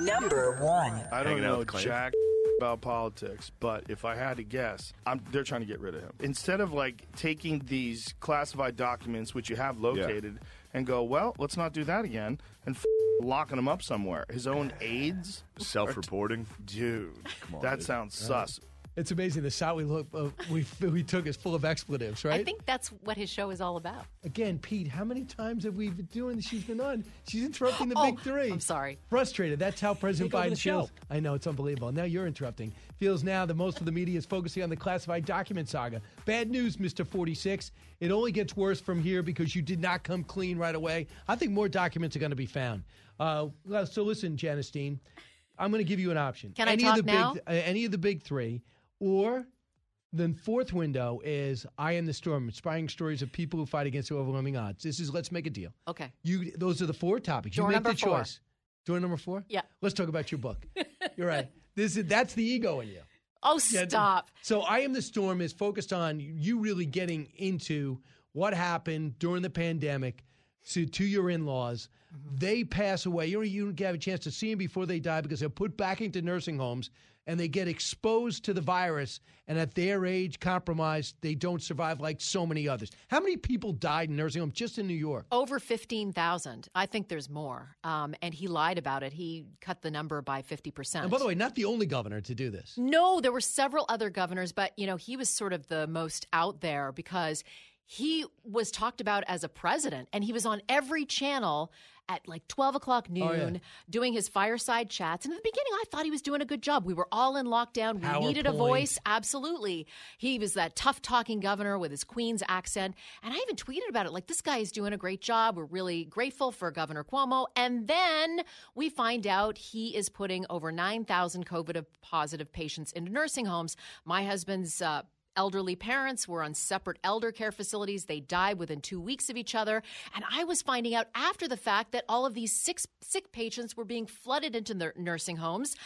Number one. I don't Hanging know jack about politics, but if I had to guess, I'm, they're trying to get rid of him. Instead of like taking these classified documents, which you have located, and go, well, let's not do that again, and f- locking him up somewhere. His own aides, Self-reporting? dude. on, that dude. sounds sus. It's amazing. The shot we look uh, we we took is full of expletives, right? I think that's what his show is all about. Again, Pete, how many times have we been doing this? She's been on. She's interrupting the Oh, big three. I'm sorry. Frustrated. That's how President Biden the show. feels. I know it's unbelievable. Now you're interrupting. Feels now that most of the media is focusing on the classified document saga. Bad news, Mr. 46. It only gets worse from here because you did not come clean right away. I think more documents are going to be found. Uh, so listen, Janice Dean, I'm going to give you an option. Can I talk of the now? Big, uh, any of the big three, or the fourth window is I Am the Storm, inspiring stories of people who fight against overwhelming odds. This is Let's Make a Deal. Okay. You, those are the four topics. Door you make the four. choice. Door number four. Yeah. Let's talk about your book. You're right. This is that's the ego in you. Oh, Yeah, stop. So I am the storm is focused on you really getting into what happened during the pandemic to, to your in-laws. Mm-hmm. They pass away. You don't, you don't have a chance to see them before they die because they're put back into nursing homes and they get exposed to the virus. And at their age, compromised, they don't survive like so many others. How many people died in nursing homes just in New York? Over 15,000. I think there's more. Um, and he lied about it. He cut the number by 50%. And by the way, not the only governor to do this. No, there were several other governors, but you know, he was sort of the most out there because he was talked about as a president, and he was on every channel at like 12 o'clock noon Oh, yeah. doing his fireside chats. And in the beginning, I thought he was doing a good job. We were all in lockdown. We needed a voice. Absolutely. He was that tough talking governor with his Queen's accent. And I even tweeted about it like, this guy is doing a great job. We're really grateful for Governor Cuomo. And then we find out he is putting over 9,000 COVID positive patients into nursing homes. My husband's uh, elderly parents were on separate elder care facilities. They died within two weeks of each other. And I was finding out after the fact that all of these sick, sick patients were being flooded into their nursing homes.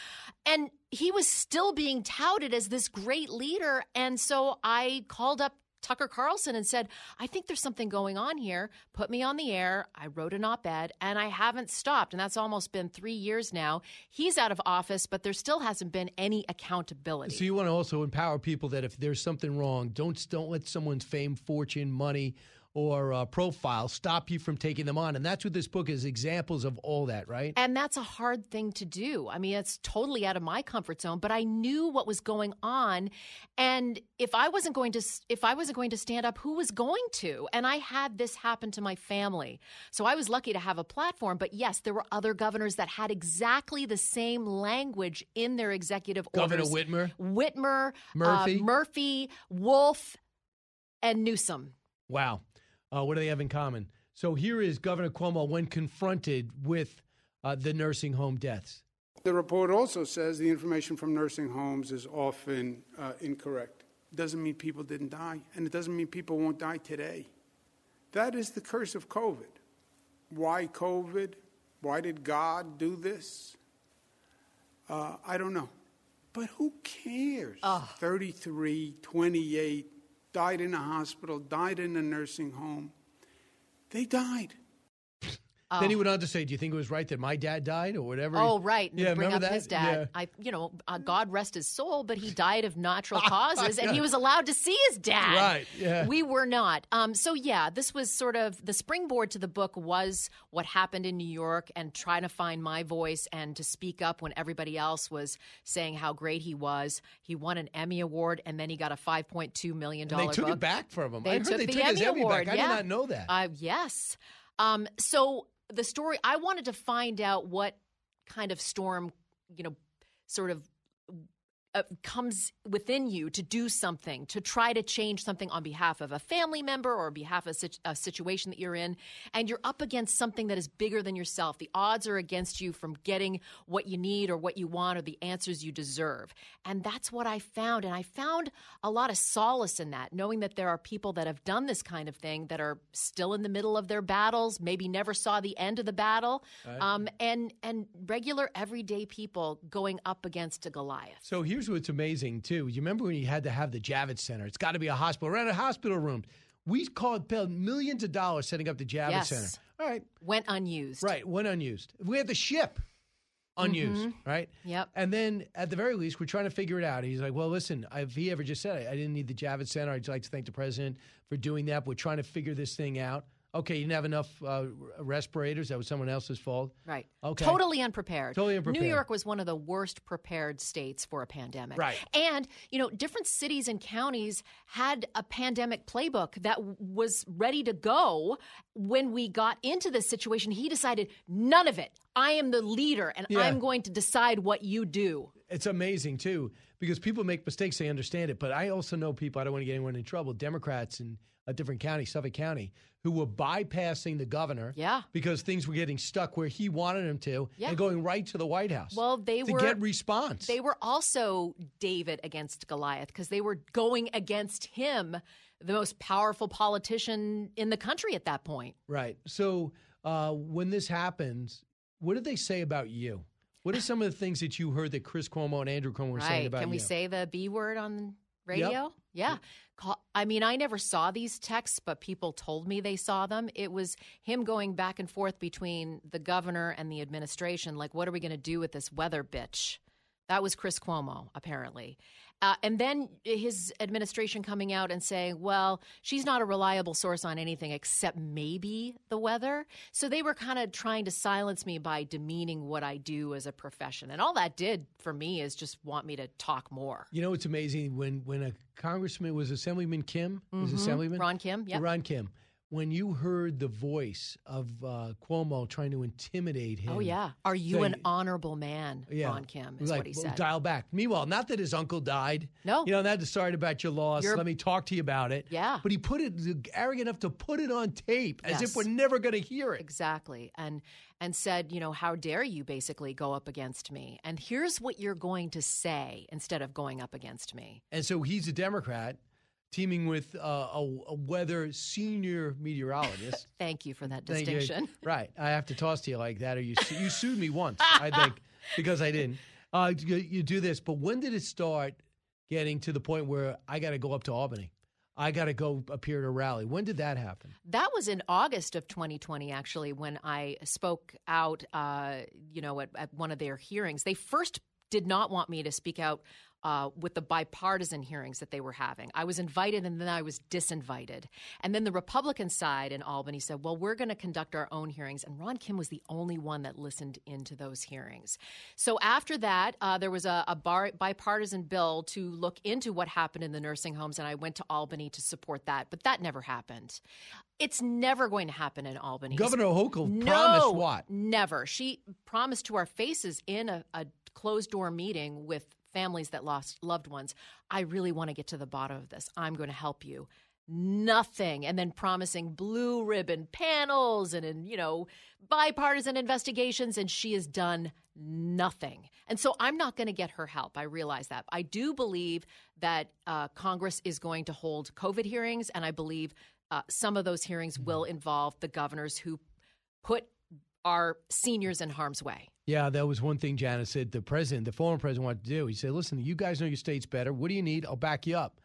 And he was still being touted as this great leader. And so I called up Tucker Carlson and said, I think there's something going on here. Put me on the air. I wrote an op ed and I haven't stopped. And that's almost been three years now. He's out of office, but there still hasn't been any accountability. So you want to also empower people that if there's something wrong, don't don't let someone's fame, fortune, money, or uh, profile stop you from taking them on. And that's what this book is examples of all that, right? And that's a hard thing to do. I mean, it's totally out of my comfort zone, but I knew what was going on. And if I wasn't going to if I wasn't going to stand up, who was going to? And I had this happen to my family. So I was lucky to have a platform, but yes, there were other governors that had exactly the same language in their executive Governor orders. Whitmer? Whitmer, Murphy? uh, Murphy, Wolf, and Newsom. Wow. Uh, what do they have in common? So here is Governor Cuomo when confronted with uh, the nursing home deaths. The report also says the information from nursing homes is often uh, incorrect. Doesn't mean people didn't die, and it doesn't mean people won't die today. That is the curse of COVID. Why COVID? Why did God do this? Uh, I don't know. But who cares? 33, 28, died in a hospital, died in a nursing home. They died. Then he went on to say, "Do you think it was right that my dad died, or whatever?" Oh, right. Yeah, bring remember up that? his dad. Yeah. I, you know, uh, God rest his soul, but he died of natural causes, and he was allowed to see his dad. Right, yeah. We were not. Um, so yeah, this was sort of the springboard to the book was what happened in New York, and trying to find my voice and to speak up when everybody else was saying how great he was. He won an Emmy award, and then he got a five point two million dollar. they took book. it back from him. They I heard took they the took his Emmy Emmy award. back. I yeah. did not know that. Uh, yes. Um, so the story I wanted to find out what kind of storm, you know, sort of uh, comes within you to do something, to try to change something on behalf of a family member or behalf of a, situ- a situation that you're in, and you're up against something that is bigger than yourself. The odds are against you from getting what you need or what you want or the answers you deserve. And that's what I found. And I found a lot of solace in that, knowing that there are people that have done this kind of thing that are still in the middle of their battles, maybe never saw the end of the battle, um, and and regular everyday people going up against a Goliath. So here's what's amazing too. You remember when you had to have the Javits Center? It's got to be a hospital. We're at a hospital room. We called paid millions of dollars setting up the Javits yes. Center. All right, went unused. Right, went unused. We had the ship unused. Mhm. Right. Yep. And then at the very least, we're trying to figure it out. He's like, "Well, listen, if he ever just said I didn't need the Javits Center, I'd like to thank the president for doing that. We're trying to figure this thing out." Okay, you didn't have enough uh, respirators. That was someone else's fault. Right. Okay. Totally unprepared. Totally unprepared. New York was one of the worst prepared states for a pandemic. Right. And, you know, different cities and counties had a pandemic playbook that was ready to go when we got into this situation. He decided, none of it. I am the leader and Yeah. I'm going to decide what you do. It's amazing too because people make mistakes. They understand it, but I also know people. I don't want to get anyone in trouble. Democrats in a different county, Suffolk County, who were bypassing the governor, Yeah. because things were getting stuck where he wanted them to, Yeah. and going right to the White House. Well, they were to were get response. They were also David against Goliath because they were going against him, the most powerful politician in the country at that point. Right. So uh, when this happens, what did they say about you? What are some of the things that you heard that Chris Cuomo and Andrew Cuomo were saying about you? Can we you? say the B word on radio? Yeah. I mean, I never saw these texts, but people told me they saw them. It was him going back and forth between the governor and the administration. Like, what are we going to do with this weather bitch? That was Chris Cuomo, apparently. Uh, and then his administration coming out and saying, well, she's not a reliable source on anything except maybe the weather. So they were kind of trying to silence me by demeaning what I do as a profession. And all that did for me is just want me to talk more. You know, it's amazing when when a congressman was Assemblyman Kim, was Mhm. Assemblyman Ron Kim, yep. Ron Kim. When you heard the voice of uh, Cuomo trying to intimidate him, Oh, yeah. Are you saying- an honorable man, Yeah. Ron Kim, is like, what he "Well, said. Dial back. Meanwhile, not that his uncle died. No. You know, that sorry about your loss. You're- Let me talk to you about it. Yeah. But he put it arrogant enough to put it on tape as Yes. if we're never going to hear it. Exactly. And and said, you know, how dare you basically go up against me? And here's what you're going to say instead of going up against me. And so he's a Democrat teaming with uh, a, a weather senior meteorologist. Thank you for that distinction. Right. I have to toss to you like that, or you you sued me once, I think, because I didn't. Uh, you, you do this, but when did it start getting to the point where I got to go up to Albany? I got to go appear at a rally. When did that happen? That was in August of 2020, actually, when I spoke out, uh, you know, at, at one of their hearings. They first did not want me to speak out uh, with the bipartisan hearings that they were having. I was invited and then I was disinvited. And then the Republican side in Albany said, well, we're going to conduct our own hearings. And Ron Kim was the only one that listened into those hearings. So after that, uh, there was a, a bar, bipartisan bill to look into what happened in the nursing homes. And I went to Albany to support that. But that never happened. It's never going to happen in Albany. Governor Hochul no, promised what? Never. She promised to our faces in a, a closed door meeting with families that lost loved ones. I really want to get to the bottom of this. I'm going to help you. Nothing. And then promising blue ribbon panels and, and you know, bipartisan investigations. And she has done nothing. And so I'm not going to get her help. I realize that. I do believe that uh, Congress is going to hold COVID hearings. And I believe uh, some of those hearings will involve the governors who put our seniors in harm's way. Yeah, that was one thing Janice said the president, the former president, wanted to do. He said, listen, you guys know your states better. What do you need? I'll back you up.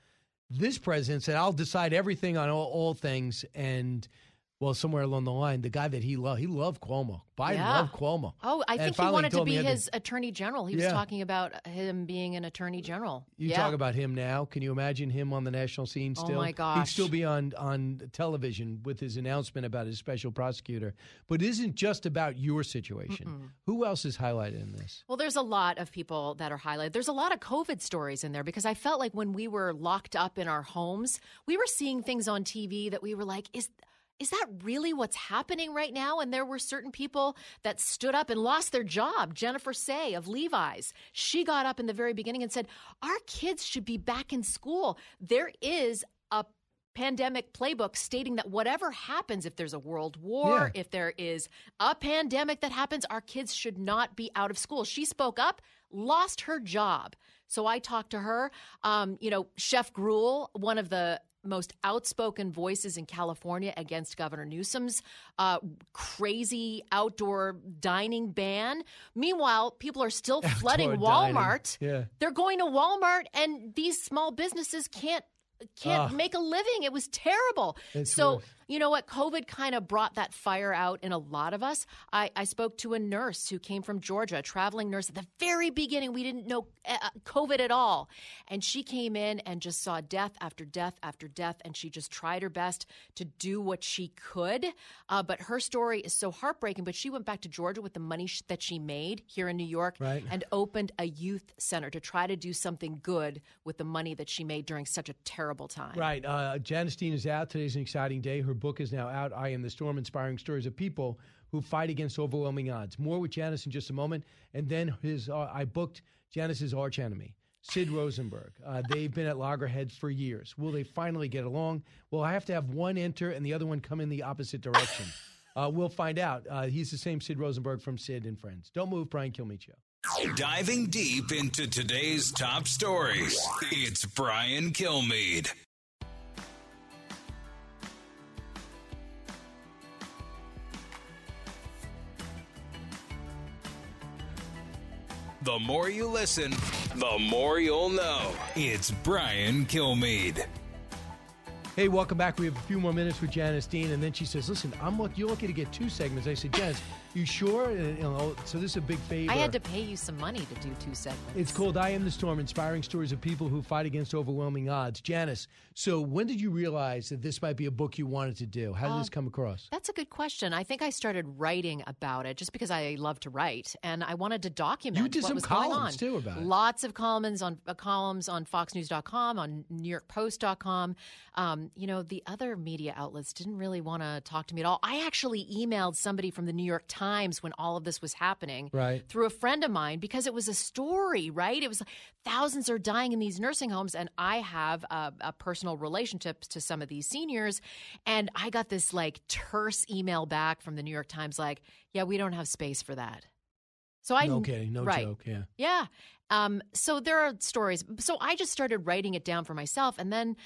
This president said, I'll decide everything on all, all things. And, well, somewhere along the line, the guy that he loved, he loved Cuomo. Biden Yeah. loved Cuomo. Oh, I And think he wanted to be his attorney general. He was Yeah. talking about him being an attorney general. You yeah. talk about him now. Can you imagine him on the national scene Oh, still? my He'd still be on, on television with his announcement about his special prosecutor. But it isn't just about your situation. Mm-mm. Who else is highlighted in this? Well, there's a lot of people that are highlighted. There's a lot of COVID stories in there because I felt like when we were locked up in our homes, we were seeing things on TV that we were like, is is that really what's happening right now? And there were certain people that stood up and lost their job. Jennifer Sey of Levi's, she got up in the very beginning and said, Our kids should be back in school. There is a pandemic playbook stating that whatever happens, if there's a world war, if there is a pandemic that happens, our kids should not be out of school. She spoke up, lost her job. So I talked to her. Um, you know, Chef Gruel, one of the most outspoken voices in California against Governor Newsom's uh, crazy outdoor dining ban. Meanwhile, people are still flooding Outdoor dining. Walmart. Yeah. They're going to Walmart, and these small businesses can't can't Ugh. make a living. It was terrible. So worse. You know what? COVID kind of brought that fire out in a lot of us. I, I spoke to a nurse who came from Georgia, a traveling nurse. At the very beginning, we didn't know uh, COVID at all. And she came in and just saw death after death after death. And she just tried her best to do what she could. Uh, but her story is so heartbreaking. But she went back to Georgia with the money sh- that she made here in New York Right. and opened a youth center to try to do something good with the money that she made during such a terrible time. Right. Uh, Janice Dean is out. Today's an exciting day. Her book is now out. I Am the Storm Inspiring Stories of People Who Fight Against Overwhelming Odds. More with Janice in just a moment. And then his, uh, I booked Janice's arch enemy, Sid Rosenberg. Uh, they've been at loggerheads for years. Will they finally get along? Well, I have to have one enter and the other one come in the opposite direction. Uh, we'll find out. Uh, he's the same Sid Rosenberg from Sid and Friends. Don't move, Brian Kilmeade Show. Diving deep into today's top stories, it's Brian Kilmeade. The more you listen, the more you'll know. It's Brian Kilmeade. Hey, welcome back. We have a few more minutes with Janice Dean, and then she says, "Listen, I'm look, you're lucky to get two segments." I said, "Janice, you sure?" You know, so this is a big favor. I had to pay you some money to do two segments. It's called "I Am the Storm: Inspiring Stories of People Who Fight Against Overwhelming Odds." Janice, so when did you realize that this might be a book you wanted to do? How did Um, this come across? That's a good question. I think I started writing about it just because I love to write, and I wanted to document You did what some was going columns, on. too, about it. Lots of columns on uh, columns on FoxNews.com, on NewYorkPost.com. Um, you know, the other media outlets didn't really want to talk to me at all. I actually emailed somebody from the New York Times when all of this was happening, Right. through a friend of mine because it was a story, right? It was thousands are dying in these nursing homes, and I have a, a personal relationship to some of these seniors, and I got this like terse email back from the New York Times, like, "Yeah, we don't have space for that." So I no kidding, no right. joke. Yeah. Yeah. Um, so there are stories. So I just started writing it down for myself. And then,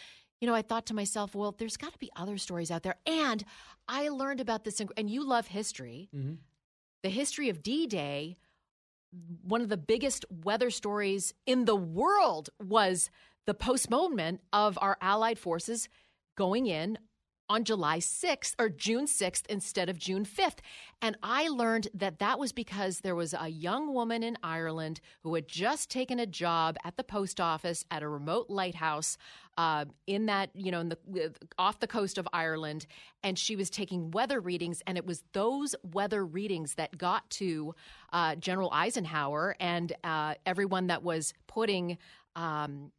you know, I thought to myself, well, there's got to be other stories out there. And I learned about this, and you love history. Mm-hmm. The history of D Day, one of the biggest weather stories in the world was the postponement of our Allied forces going in on July 6th or June 6th instead of June 5th. And I learned that that was because there was a young woman in Ireland who had just taken a job at the post office at a remote lighthouse uh, in that, you know, in the, off the coast of Ireland. And she was taking weather readings. And it was those weather readings that got to uh, General Eisenhower and uh, everyone that was putting. Um,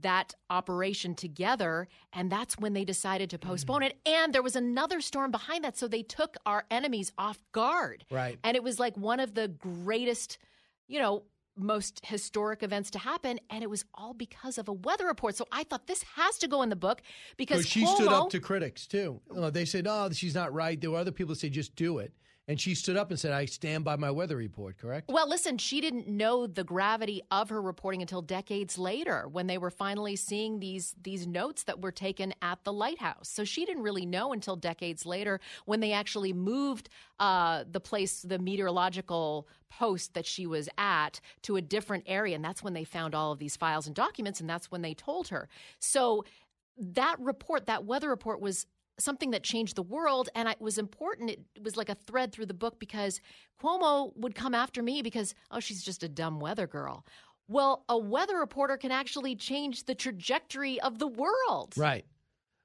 that operation together and that's when they decided to mm. postpone it and there was another storm behind that so they took our enemies off guard Right. and it was like one of the greatest you know most historic events to happen and it was all because of a weather report so i thought this has to go in the book because she stood up to critics too. They said, "Oh, she's not right." There were other people that said, "Just do it," and she stood up and said, "I stand by my weather report." Correct? Well, listen, she didn't know the gravity of her reporting until decades later when they were finally seeing these these notes that were taken at the lighthouse. So she didn't really know until decades later when they actually moved uh, the place, the meteorological post that she was at, to a different area, and that's when they found all of these files and documents, and that's when they told her. So that report, that weather report, was something that changed the world and it was important it was like a thread through the book because cuomo would come after me because oh she's just a dumb weather girl well a weather reporter can actually change the trajectory of the world Right.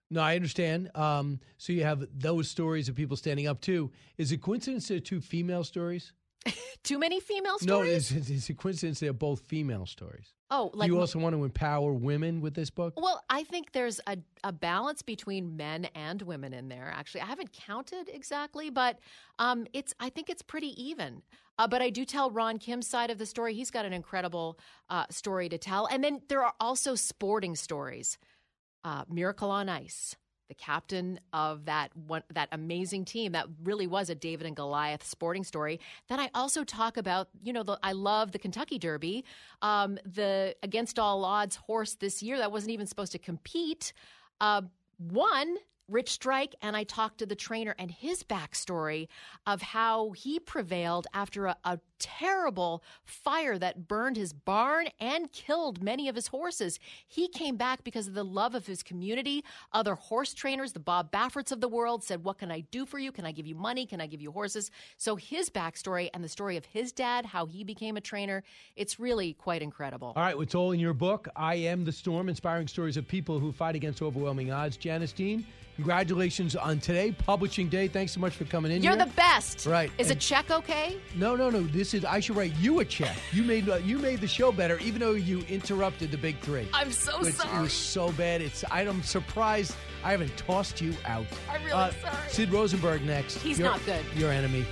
No, I understand. Um, so you have those stories of people standing up too. Is it coincidence they're two female stories? too many female stories No, is it a coincidence they're both female stories? oh like you also want to empower women with this book? Well, I think there's a, a balance between men and women in there. Actually, I haven't counted exactly, but um, it's I think it's pretty even. Uh, but I do tell Ron Kim's side of the story. He's got an incredible uh, story to tell, and then there are also sporting stories. Uh, Miracle on Ice, the captain of that one, that amazing team that really was a David and Goliath sporting story. Then I also talk about, you know, the, I love the Kentucky Derby, um, the against all odds horse this year that wasn't even supposed to compete. Uh, won Rich Strike, and I talked to the trainer and his backstory of how he prevailed after a, a terrible fire that burned his barn and killed many of his horses. He came back because of the love of his community. Other horse trainers, the Bob Bafferts of the world, said, What can I do for you? Can I give you money? Can I give you horses? So his backstory and the story of his dad, how he became a trainer, it's really quite incredible. All right, it's all in your book. I am the storm, inspiring stories of people who fight against overwhelming odds. Janice Dean, congratulations on today, publishing day. Thanks so much for coming in. You're here. the best. Right. Is a check okay? No, no, no. This is. I should write you a check. You made uh, you made the show better, even though you interrupted the big three. I'm so It's- It was so bad. It's. I'm surprised I haven't tossed you out. I'm really Uh, sorry. Sid Rosenberg next. He's Your- not good. Your enemy.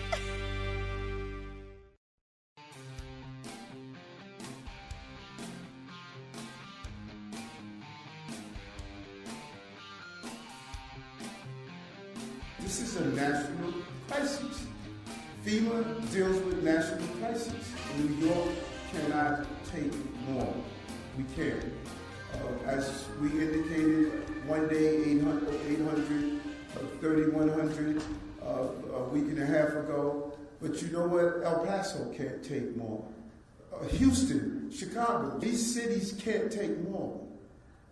This is a national crisis. FEMA deals with national crises. New York cannot take more. We can't. Uh, as we indicated, one day 800, 800 uh, 3,100 uh, a week and a half ago. But you know what? El Paso can't take more. Uh, Houston, Chicago, these cities can't take more.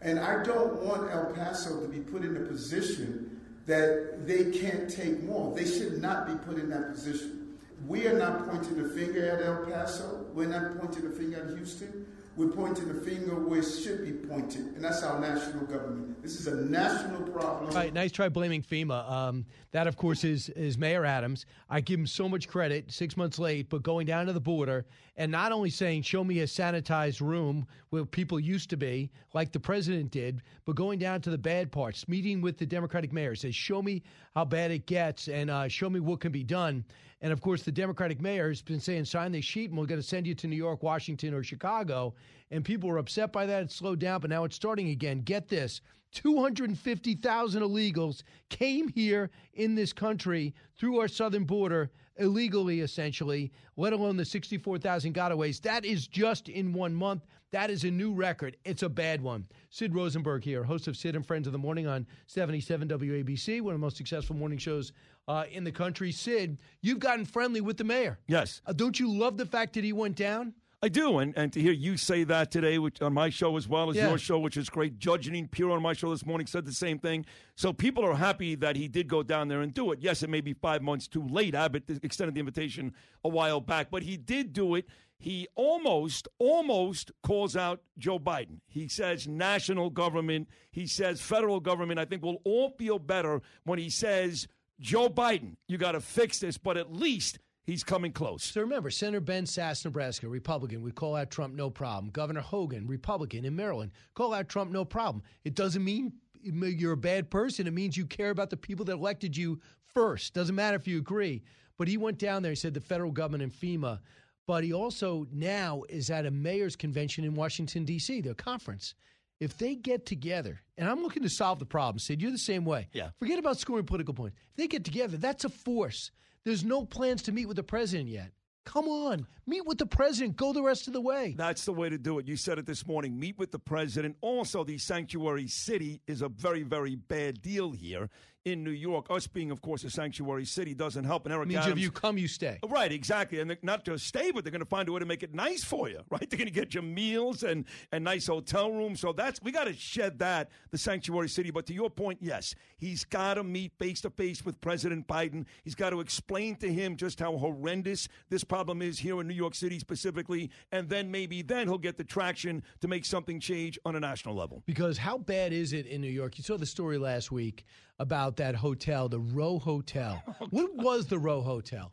And I don't want El Paso to be put in a position that they can't take more. They should not be put in that position. We are not pointing the finger at El Paso. We're not pointing the finger at Houston. We're pointing the finger where it should be pointed, and that's our national government. This is a national problem. All right, nice try blaming FEMA. Um, that, of course, is is Mayor Adams. I give him so much credit. Six months late, but going down to the border and not only saying, "Show me a sanitized room where people used to be," like the president did, but going down to the bad parts, meeting with the Democratic mayor, says, "Show me how bad it gets, and uh, show me what can be done." And of course, the Democratic mayor has been saying, "Sign this sheet, and we're going to send you to New York, Washington, or Chicago." And people were upset by that. It slowed down, but now it's starting again. Get this 250,000 illegals came here in this country through our southern border illegally, essentially, let alone the 64,000 gotaways. That is just in one month. That is a new record. It's a bad one. Sid Rosenberg here, host of Sid and Friends of the Morning on 77 WABC, one of the most successful morning shows uh, in the country. Sid, you've gotten friendly with the mayor. Yes. Uh, don't you love the fact that he went down? I do, and, and to hear you say that today which, on my show as well as Yeah. your show, which is great. Judge Jeanine Pirro on my show this morning said the same thing. So people are happy that he did go down there and do it. Yes, it may be five months too late. Abbott extended the invitation a while back, but he did do it. He almost, almost calls out Joe Biden. He says national government. He says federal government. I think we'll all feel better when he says, Joe Biden, you got to fix this, but at least he's coming close. So remember, Senator Ben Sasse, Nebraska, Republican, would call out Trump no problem. Governor Hogan, Republican in Maryland, call out Trump no problem. It doesn't mean you're a bad person. It means you care about the people that elected you first. Doesn't matter if you agree. But he went down there. He said the federal government and FEMA. But he also now is at a mayor's convention in Washington D.C. Their conference. If they get together, and I'm looking to solve the problem, Sid, you're the same way. Yeah. Forget about scoring political points. If they get together, that's a force. There's no plans to meet with the president yet. Come on, meet with the president. Go the rest of the way. That's the way to do it. You said it this morning. Meet with the president. Also, the sanctuary city is a very, very bad deal here in New York. Us being, of course, a sanctuary city doesn't help. And Eric means Adams, if you come, you stay. Right, exactly. And not just stay, but they're going to find a way to make it nice for you, right? They're going to get you meals and, and nice hotel rooms. So that's, we got to shed that, the sanctuary city. But to your point, yes, he's got to meet face to face with President Biden. He's got to explain to him just how horrendous this problem is here in New York City specifically. And then maybe then he'll get the traction to make something change on a national level. Because how bad is it in New York? You saw the story last week about that hotel, the Row Hotel. what was the Row Hotel?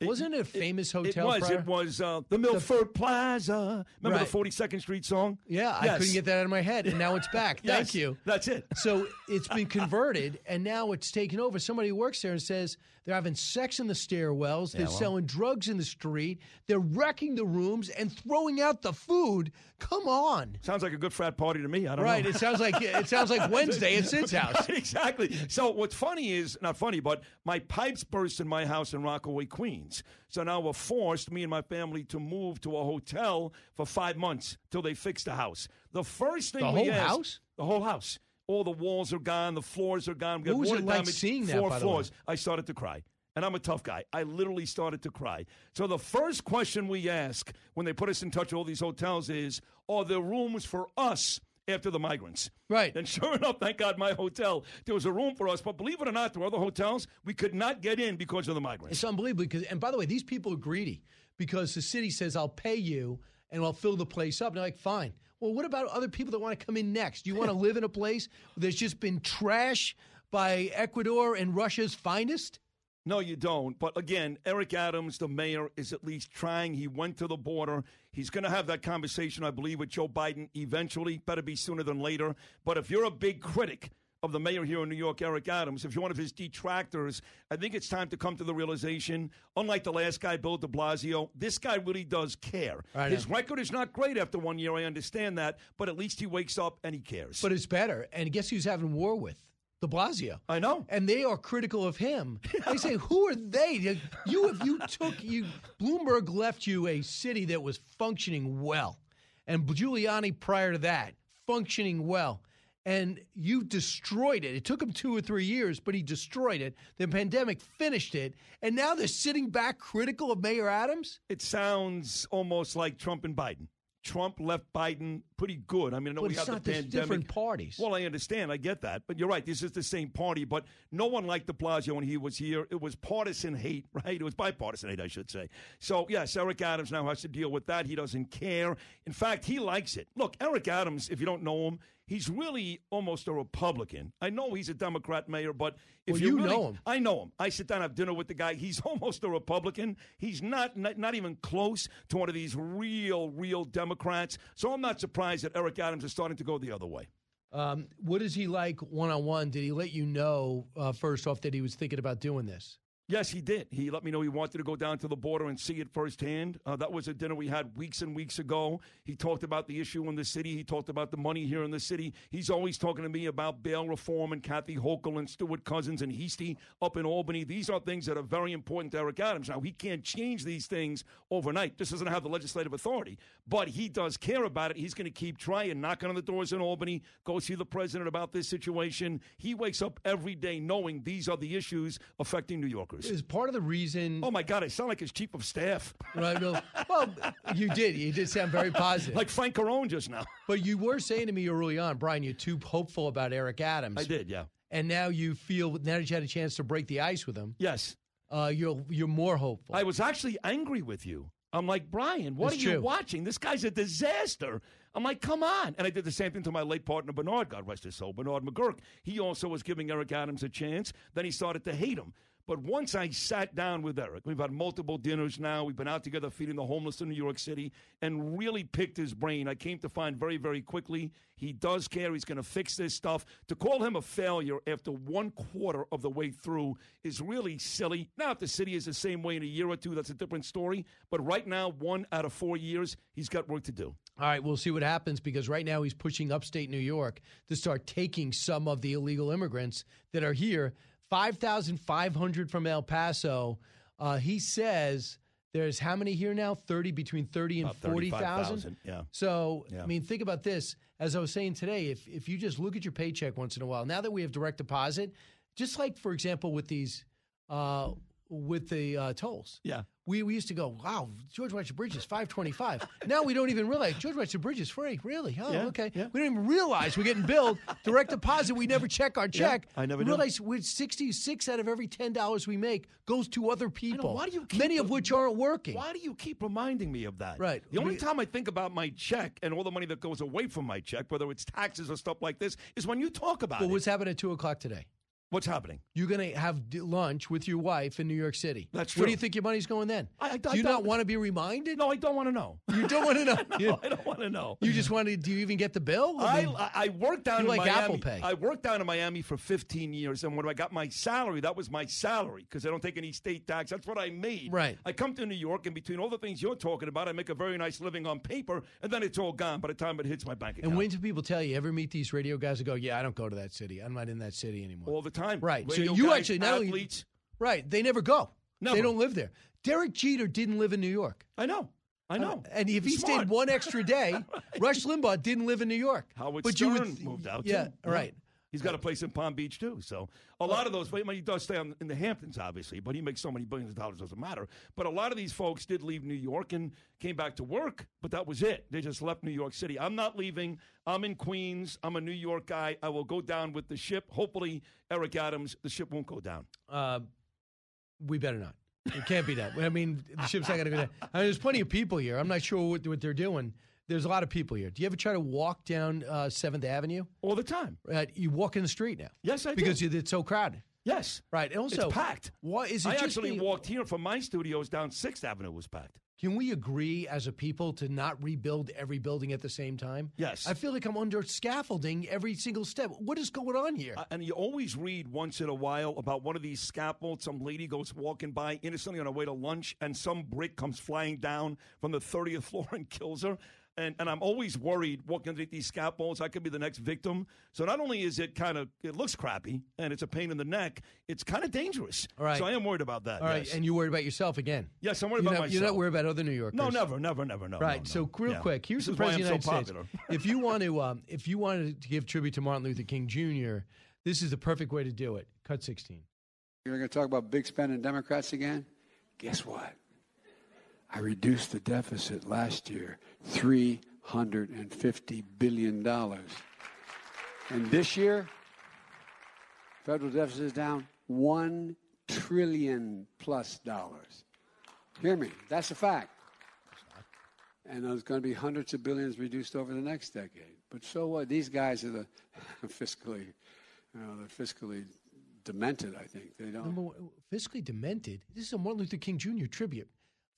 Wasn't it a famous hotel? It was. prior? It was uh, the Milford Plaza. Remember Right. the 42nd Street song? Yeah, I couldn't get that out of my head, and now it's back. Thank Yes, you. That's it. So it's been converted, and now it's taken over. Somebody works there and says they're having sex in the stairwells, they're Yeah, well. selling drugs in the street, they're wrecking the rooms and throwing out the food. Come on. Sounds like a good frat party to me. I don't Right, know. Right. It sounds like it sounds like Wednesday at Sid's house. Exactly. So what's funny is not funny, but my pipes burst in my house in Rockaway, Queens. So now we're forced, me and my family, to move to a hotel for five months till they fix the house. The first thing The we whole asked- house? the whole house. All the walls are gone, the floors are gone. We got What was it like damage, seeing that, Four by the way? floors. I started to cry. And I'm a tough guy. I literally started to cry. So the first question we ask when they put us in touch with all these hotels is, are there rooms for us after the migrants? Right. And sure enough, thank God my hotel, there was a room for us. But believe it or not, there were other hotels we could not get in because of the migrants. It's unbelievable because, and by the way, these people are greedy because the city says, "I'll pay you and I'll fill the place up." And they're like, "Fine." Well, what about other people that want to come in next? You want to live in a place that's just been trash by Ecuador and Russia's finest? No, you don't. But again, Eric Adams, the mayor, is at least trying. He went to the border. He's going to have that conversation, I believe, with Joe Biden eventually. Better be sooner than later. But if you're a big critic of the mayor here in New York, Eric Adams, if you're one of his detractors, I think it's time to come to the realization, unlike the last guy, Bill de Blasio, this guy really does care. I His know. record is not great after one year. I understand that. But at least he wakes up and he cares. But it's better. And guess who's having war with? De Blasio. I know. And they are critical of him. They say, who are they? You, if you took, you, Bloomberg left you a city that was functioning well. And Giuliani prior to that, functioning well. And you destroyed it. It took him two or three years, but he destroyed it. The pandemic finished it. And now they're sitting back critical of Mayor Adams? It sounds almost like Trump and Biden. Trump left Biden pretty good. I mean, I know But we it's have not the the pandemic. different parties. Well, I understand. I get that. But you're right. This is the same party. But no one liked de Blasio when he was here. It was partisan hate, right? It was bipartisan hate, I should say. So, yes, Eric Adams now has to deal with that. He doesn't care. In fact, he likes it. Look, Eric Adams, if you don't know him, he's really almost a Republican. I know he's a Democrat mayor, but if Well, you, you really- know him. I know him. I sit down, have dinner with the guy. He's almost a Republican. He's not, not not even close to one of these real, real Democrats. So I'm not surprised that Eric Adams is starting to go the other way. Um, what is he like one on one? Did he let you know uh, first off that he was thinking about doing this? Yes, he did. He let me know he wanted to go down to the border and see it firsthand. Uh, that was a dinner we had weeks and weeks ago. He talked about the issue in the city. He talked about the money here in the city. He's always talking to me about bail reform and Kathy Hochul and Stewart-Cousins and Heastie up in Albany. These are things that are very important to Eric Adams. Now, he can't change these things overnight. This doesn't have the legislative authority, but he does care about it. He's going to keep trying, knocking on the doors in Albany, go see the president about this situation. He wakes up every day knowing these are the issues affecting New Yorkers. Is part of the reason? Oh my God, I sound like his chief of staff. Right? Well, you did. You did sound very positive. like Frank Carone just now. But you were saying to me early on, Brian, you're too hopeful about Eric Adams. I did, yeah. And now you feel now that you had a chance to break the ice with him. Yes. Uh, you're you're more hopeful. I was actually angry with you. I'm like, Brian, what It's are you true. watching? This guy's a disaster. I'm like, come on. And I did the same thing to my late partner, Bernard, God rest his soul, Bernard McGuirk. He also was giving Eric Adams a chance. Then he started to hate him. But once I sat down with Eric, we've had multiple dinners now. We've been out together feeding the homeless in New York City and really picked his brain. I came to find very, very quickly he does care. He's going to fix this stuff. To call him a failure after one quarter of the way through is really silly. Now, if the city is the same way in a year or two, that's a different story. But right now, one out of four years, he's got work to do. All right, we'll see what happens because right now he's pushing upstate New York to start taking some of the illegal immigrants that are here. 5,500 from El Paso. Uh, he says there's how many here now? 30, between 30 and 40,000? yeah. So, Yeah. I mean, think about this. As I was saying today, if, if you just look at your paycheck once in a while, now that we have direct deposit, just like, for example, with these, uh, with the uh, tolls. Yeah. We, we used to go, wow, George Washington Bridge is 525. now we don't even realize George Washington Bridge is free. Really? Oh, Yeah, okay. yeah. We don't even realize we're getting billed direct deposit. We never check our Yeah, check. I never we do. realize we're 66 out of every $10 we make goes to other people. why do you keep many of which aren't working. Why do you keep reminding me of that? Right. The only time I think about my check and all the money that goes away from my check, whether it's taxes or stuff like this, is when you talk about But it. what's happening at 2 o'clock today? What's happening? You're going to have lunch with your wife in New York City. That's true. Where do you think your money's going then? I- I- do you not don't- want to be reminded? No, I don't want to know. You don't want to know? no, I don't want to know. You just want to, do you even get the bill? I, mean, I, I worked down in like Miami. Apple Pay. I worked down in Miami for 15 years, and when I got my salary, that was my salary because I don't take any state tax. That's what I made. Right. I come to New York, and between all the things you're talking about, I make a very nice living on paper, and then it's all gone by the time it hits my bank account. and when do people tell you? Ever meet these radio guys that go, "Yeah, I don't go to that city. I'm not in that city anymore." all the time. Right. Radio so you guys, actually not only athletes. right, they never go. Never. They don't live there. Derek Jeter didn't live in New York. I know. I know. Uh, and if he smart. stayed one extra day, Rush Limbaugh didn't live in New York. Howard but you Stern would, moved out. Yeah, too. right. He's got a place in Palm Beach too. So a lot of those, well, he does stay on, in the Hamptons, obviously, but he makes so many billions of dollars, doesn't matter. But a lot of these folks did leave New York and came back to work, but that was it. They just left New York City. I'm not leaving. I'm in Queens. I'm a New York guy. I will go down with the ship. Hopefully, Eric Adams, the ship won't go down. Uh, we better not. It can't be that. I mean, the ship's not going to go down. I mean, there's plenty of people here. I'm not sure what, what they're doing. There's a lot of people here. Do you ever try to walk down uh, Seventh Avenue? All the time. Right, you walk in the street now. Yes, I do. because it's so crowded. Yes. Right. And also, it's packed. What is it? I actually walked here from my studios down Sixth Avenue was packed. Can we agree as a people to not rebuild every building at the same time? Yes. I feel like I'm under scaffolding every single step. What is going on here? Uh, and you always read once in a while about one of these scaffolds. Some lady goes walking by innocently on her way to lunch, and some brick comes flying down from the 30th floor and kills her. And, and I'm always worried walking underneath these scaffolds, I could be the next victim. So not only is it kind of, it looks crappy and it's a pain in the neck, it's kind of dangerous. All right. So I am worried about that. All right, yes. and you're worried about yourself again. Yes, I'm worried you're about not, You're not worried about other New Yorkers. No, never, never, never, no. right. no, So real Yeah. quick, here's This the is why I'm president of the so United States. if you want to, um, if you wanted to give tribute to Martin Luther King Jr., this is the perfect way to do it. Cut 16. You're going to talk about big spending Democrats again? Guess what? I reduced the deficit last year $150 billion. And this year, federal deficit is down 1 trillion plus dollars. Hear me, that's a fact. And there's going to be hundreds of billions reduced over the next decade. But so what? These guys are the fiscally, you know, they're fiscally demented. I think they don't. Fiscally demented. This is a Martin Luther King Jr. tribute.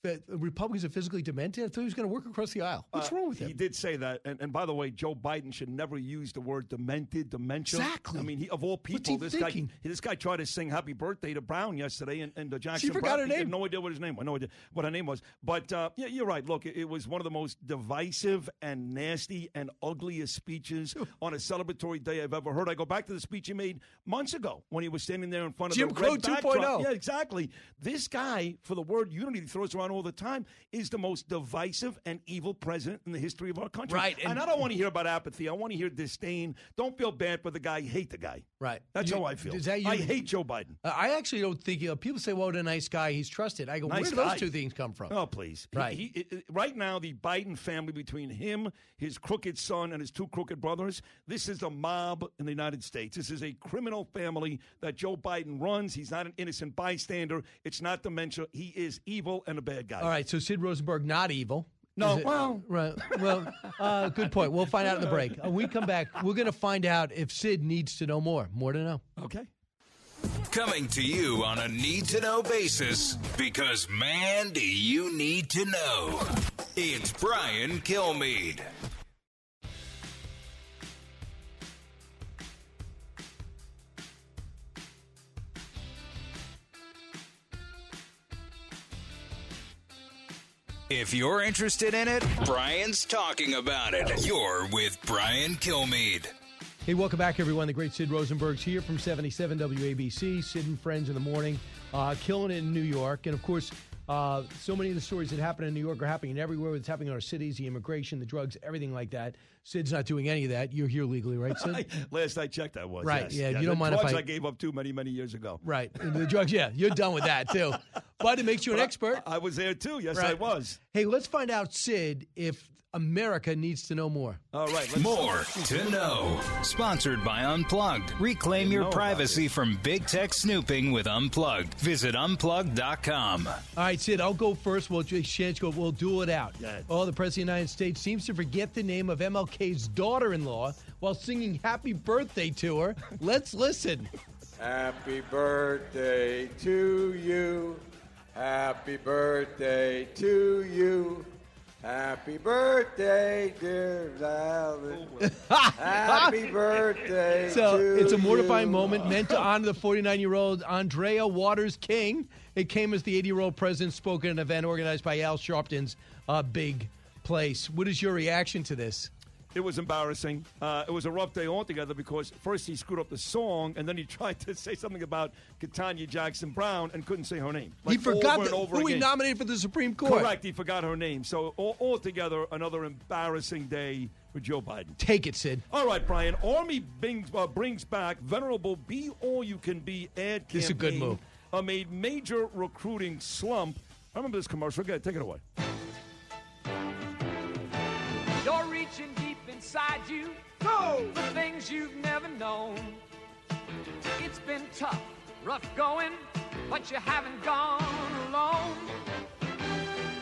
That the Republicans are physically demented. I thought he was going to work across the aisle. What's Uh, wrong with him? He did say that, and, and by the way, Joe Biden should never use the word demented, dementia. Exactly. I mean, he, of all people, this thinking? guy, this guy tried to sing "Happy Birthday" to Brown yesterday, and, and uh, Jackson. forgot Brown, her he had name. no idea what his name was. No idea what her name was. But uh, yeah, you're right. Look, it, it was one of the most divisive and nasty and ugliest speeches on a celebratory day I've ever heard. I go back to the speech he made months ago when he was standing there in front of Jim the Crow red 2.0. backdrop. Yeah, exactly. This guy, for the word unity he throws around all the time, is the most divisive and evil president in the history of our country. Right, And, and- I don't want to hear about apathy. I want to hear disdain. Don't feel bad for the guy. Hate the guy. Right. That's You- how I feel. is that you- I hate Joe Biden. Uh, I actually don't think you know, people say, "Well, what a nice guy. He's trusted." I go, Nice "Where do guy. those two things come from?" Oh, please. Right. He, it- right now, the Biden family, between him, his crooked son, and his two crooked brothers, this is a mob in the United States. This is a criminal family that Joe Biden runs. He's not an innocent bystander. It's not dementia. He is evil and a bad guy. All right, so Sid Rosenberg not evil. No, it- well- right. Well, uh, good point. We'll find out in the break. Uh, we come back. We're going to find out if Sid needs to know more. More to know. Okay. Coming to you on a need to know basis because, man, do you need to know. It's Brian Kilmeade. If you're interested in it, Brian's talking about it. You're with Brian Kilmeade. Hey, welcome back, everyone. The great Sid Rosenberg's here from 77 WABC. Sid and Friends in the morning, uh, killing it in New York. And of course, uh, so many of the stories that happen in New York are happening everywhere. It's happening in our cities, the immigration, the drugs, everything like that. Sid's not doing any of that. You're here legally, right, Sid? Last I checked, I was. Right, yes. yeah, you the don't mind if drugs I- I gave up too many, many years ago. Right. And the drugs, yeah, you're done with that too. But it makes you an But I- expert. I, was there too. Yes, I was. Hey, let's find out, Sid, if America needs to know more. All right. More to know. Sponsored by Unplugged. Reclaim your know about privacy from big tech snooping with Unplugged. Visit unplugged.com. All right, Sid, I'll go first. We'll exchange go. We'll duel it out. Oh, the President of the United States seems to forget the name of MLK's daughter in law while singing happy birthday to her. Let's listen. Happy birthday to you. Happy birthday to you. Happy birthday, dear Valen. Happy birthday So to it's a mortifying you. moment meant to honor the 49 year old Arndrea Waters King. It came as the 80 year old president spoke at an event organized by Al Sharpton's uh, Big Place. What is your reaction to this? It was embarrassing. Uh, it was a rough day altogether because first he screwed up the song, and then he tried to say something about Ketanji Jackson Brown and couldn't say her name. he Like, forgot over and over who he nominated for the Supreme Court. Correct. He forgot her name. So all, altogether, another embarrassing day for Joe Biden. Take it, Sid. All right, Brian. Army brings, uh, brings back venerable "Be All You Can Be" ad campaign. This is a good move. Amid major recruiting slump. I remember this commercial. Go ahead, take it away. Inside you. Go! For things you've never known. It's been tough, rough going, but you haven't gone alone.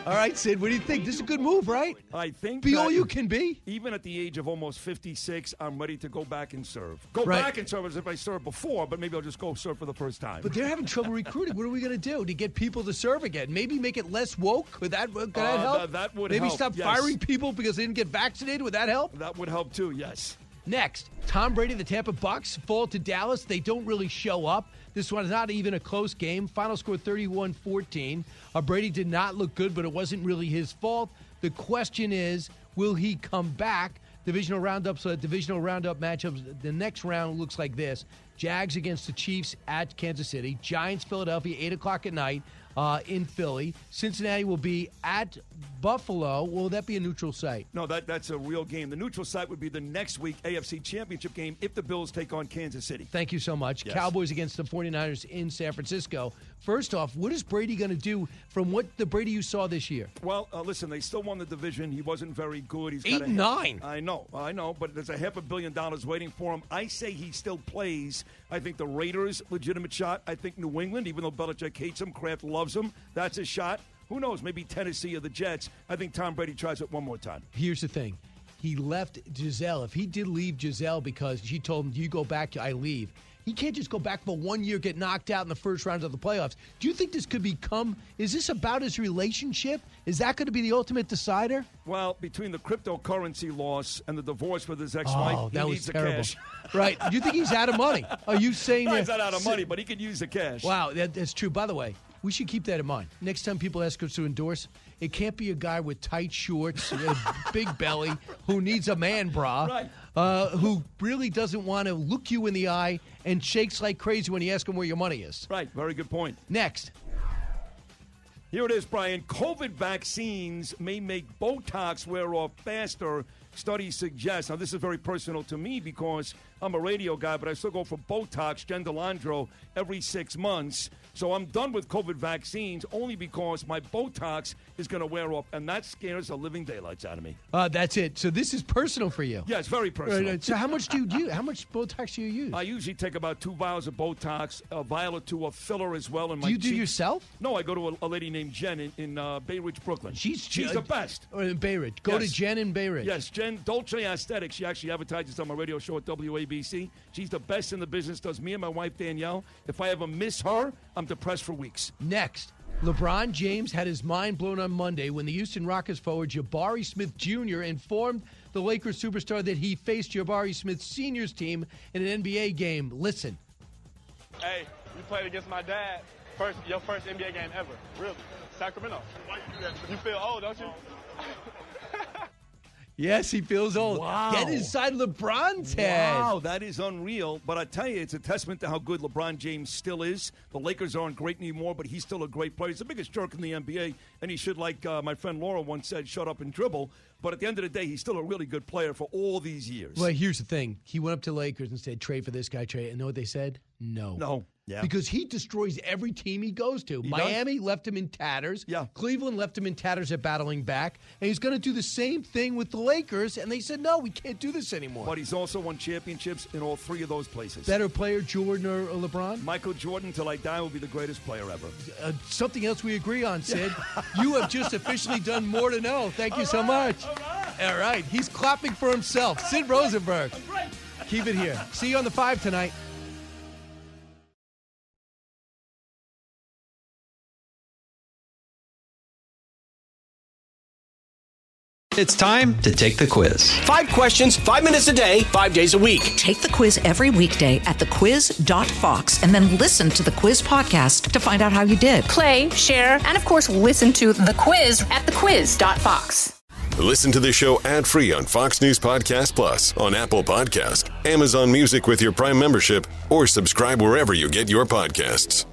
All right, Sid, what do you think? This is a good move, right? I think Be all you can be. Even at the age of almost 56, I'm ready to go back and serve. Go Right. back and serve as if I served before, but maybe I'll just go serve for the first time. But they're having trouble recruiting. What are we going to do to get people to serve again? Maybe make it less woke. Could that, could that Uh, help? th- that would help. Maybe help, stop yes. firing people because they didn't get vaccinated. Would that help? That would help too. Yes. Next, Tom Brady, the Tampa Bucs fall to Dallas. They don't really show up. This is not even a close game. Final score 31 14. Uh, Brady did not look good, but it wasn't really his fault. The question is will he come back? Divisional roundup, so divisional roundup matchups. The next round looks like this Jags against the Chiefs at Kansas City, Giants, Philadelphia, 8 o'clock at night. Uh, in Philly. Cincinnati will be at Buffalo. Will that be a neutral site? No, that that's a real game. The neutral site would be the next week AFC Championship game if the Bills take on Kansas City. Thank you so much. Yes. Cowboys against the 49ers in San Francisco. First off, what is Brady going to do from what the Brady you saw this year? Well, uh, listen, they still won the division. He wasn't very good. He's got Eight a and nine. I know, I know, but there's a half a billion dollars waiting for him. I say he still plays. I think the Raiders, legitimate shot. I think New England, even though Belichick hates him, Kraft loves him. That's a shot. Who knows? Maybe Tennessee or the Jets. I think Tom Brady tries it one more time. Here's the thing. He left Gisele. If he did leave Gisele because she told him, you go back, I leave. He can't just go back for one year, get knocked out in the first round of the playoffs. Do you think this could become, is this about his relationship? Is that going to be the ultimate decider? Well, between the cryptocurrency loss and the divorce with his ex-wife, Oh, he that was needs the terrible. cash. right. Do you think he's out of money? Are you saying No, that? he's not out of money, but he could use the cash. Wow, that, that's true. By the way, we should keep that in mind. Next time people ask us to endorse, it can't be a guy with tight shorts, a big belly, who needs a man bra, Right. Uh, who really doesn't want to look you in the eye and shakes like crazy when you ask him where your money is. Right. Very good point. Next. Here it is, Brian. COVID vaccines may make Botox wear off faster. Studies suggest. Now, this is very personal to me because I'm a radio guy, but I still go for Botox, Gendelandro, every six months. So I'm done with COVID vaccines only because my Botox is going to wear off, and that scares the living daylights out of me. Uh, that's it. So this is personal for you. Yeah, it's very personal. Right. So how much do you do? How much Botox do you use? I usually take about two vials of Botox, a vial or two of filler as well. In my Do you do cheeks. yourself? No, I go to a, a lady named Jen in, in uh, Bay Ridge, Brooklyn. She's she's the best. Or in Bay Ridge. Go to Jen in Bay Ridge. Yes, Jen Dolce Aesthetics. She actually advertises on my radio show at WABC. She's the best in the business. Does me and my wife Danielle. If I ever miss her, I'm depressed for weeks. Next, LeBron James had his mind blown on Monday when the Houston Rockets forward Jabari Smith Jr. informed the Lakers superstar that he faced Jabari Smith Sr.'s team in an NBA game. Listen. Hey, you played against my dad. First, your first NBA game ever. Really. Sacramento. You feel old, don't you? Yes, he feels old. Wow. Get inside LeBron's head. Wow, that is unreal. But I tell you, it's a testament to how good LeBron James still is. The Lakers aren't great anymore, but he's still a great player. He's the biggest jerk in the NBA, and he should, like uh, my friend Laura once said, shut up and dribble. But at the end of the day, he's still a really good player for all these years. Well, here's the thing. He went up to Lakers and said, trade for this guy, trade. And know what they said? No. No. Yeah. Because he destroys every team he goes to. He Miami left him in tatters. Yeah. Cleveland left him in tatters at battling back. And he's going to do the same thing with the Lakers. And they said, no, we can't do this anymore. But he's also won championships in all three of those places. Better player, Jordan or, LeBron? Michael Jordan, till I die, will be the greatest player ever. Uh, something else we agree on, Sid. you have just officially done more to know. Thank you so much. All right. He's clapping for himself. Sid Rosenberg. Keep it here. See you on the five tonight. It's time to take the quiz. Five questions, five minutes a day, five days a week. Take the quiz every weekday at thequiz.fox and then listen to the quiz podcast to find out how you did. Play, share, and of course, listen to the quiz at thequiz.fox. Listen to the show ad free on Fox News Podcast Plus, on Apple Podcast, Amazon Music with your Prime membership, or subscribe wherever you get your podcasts.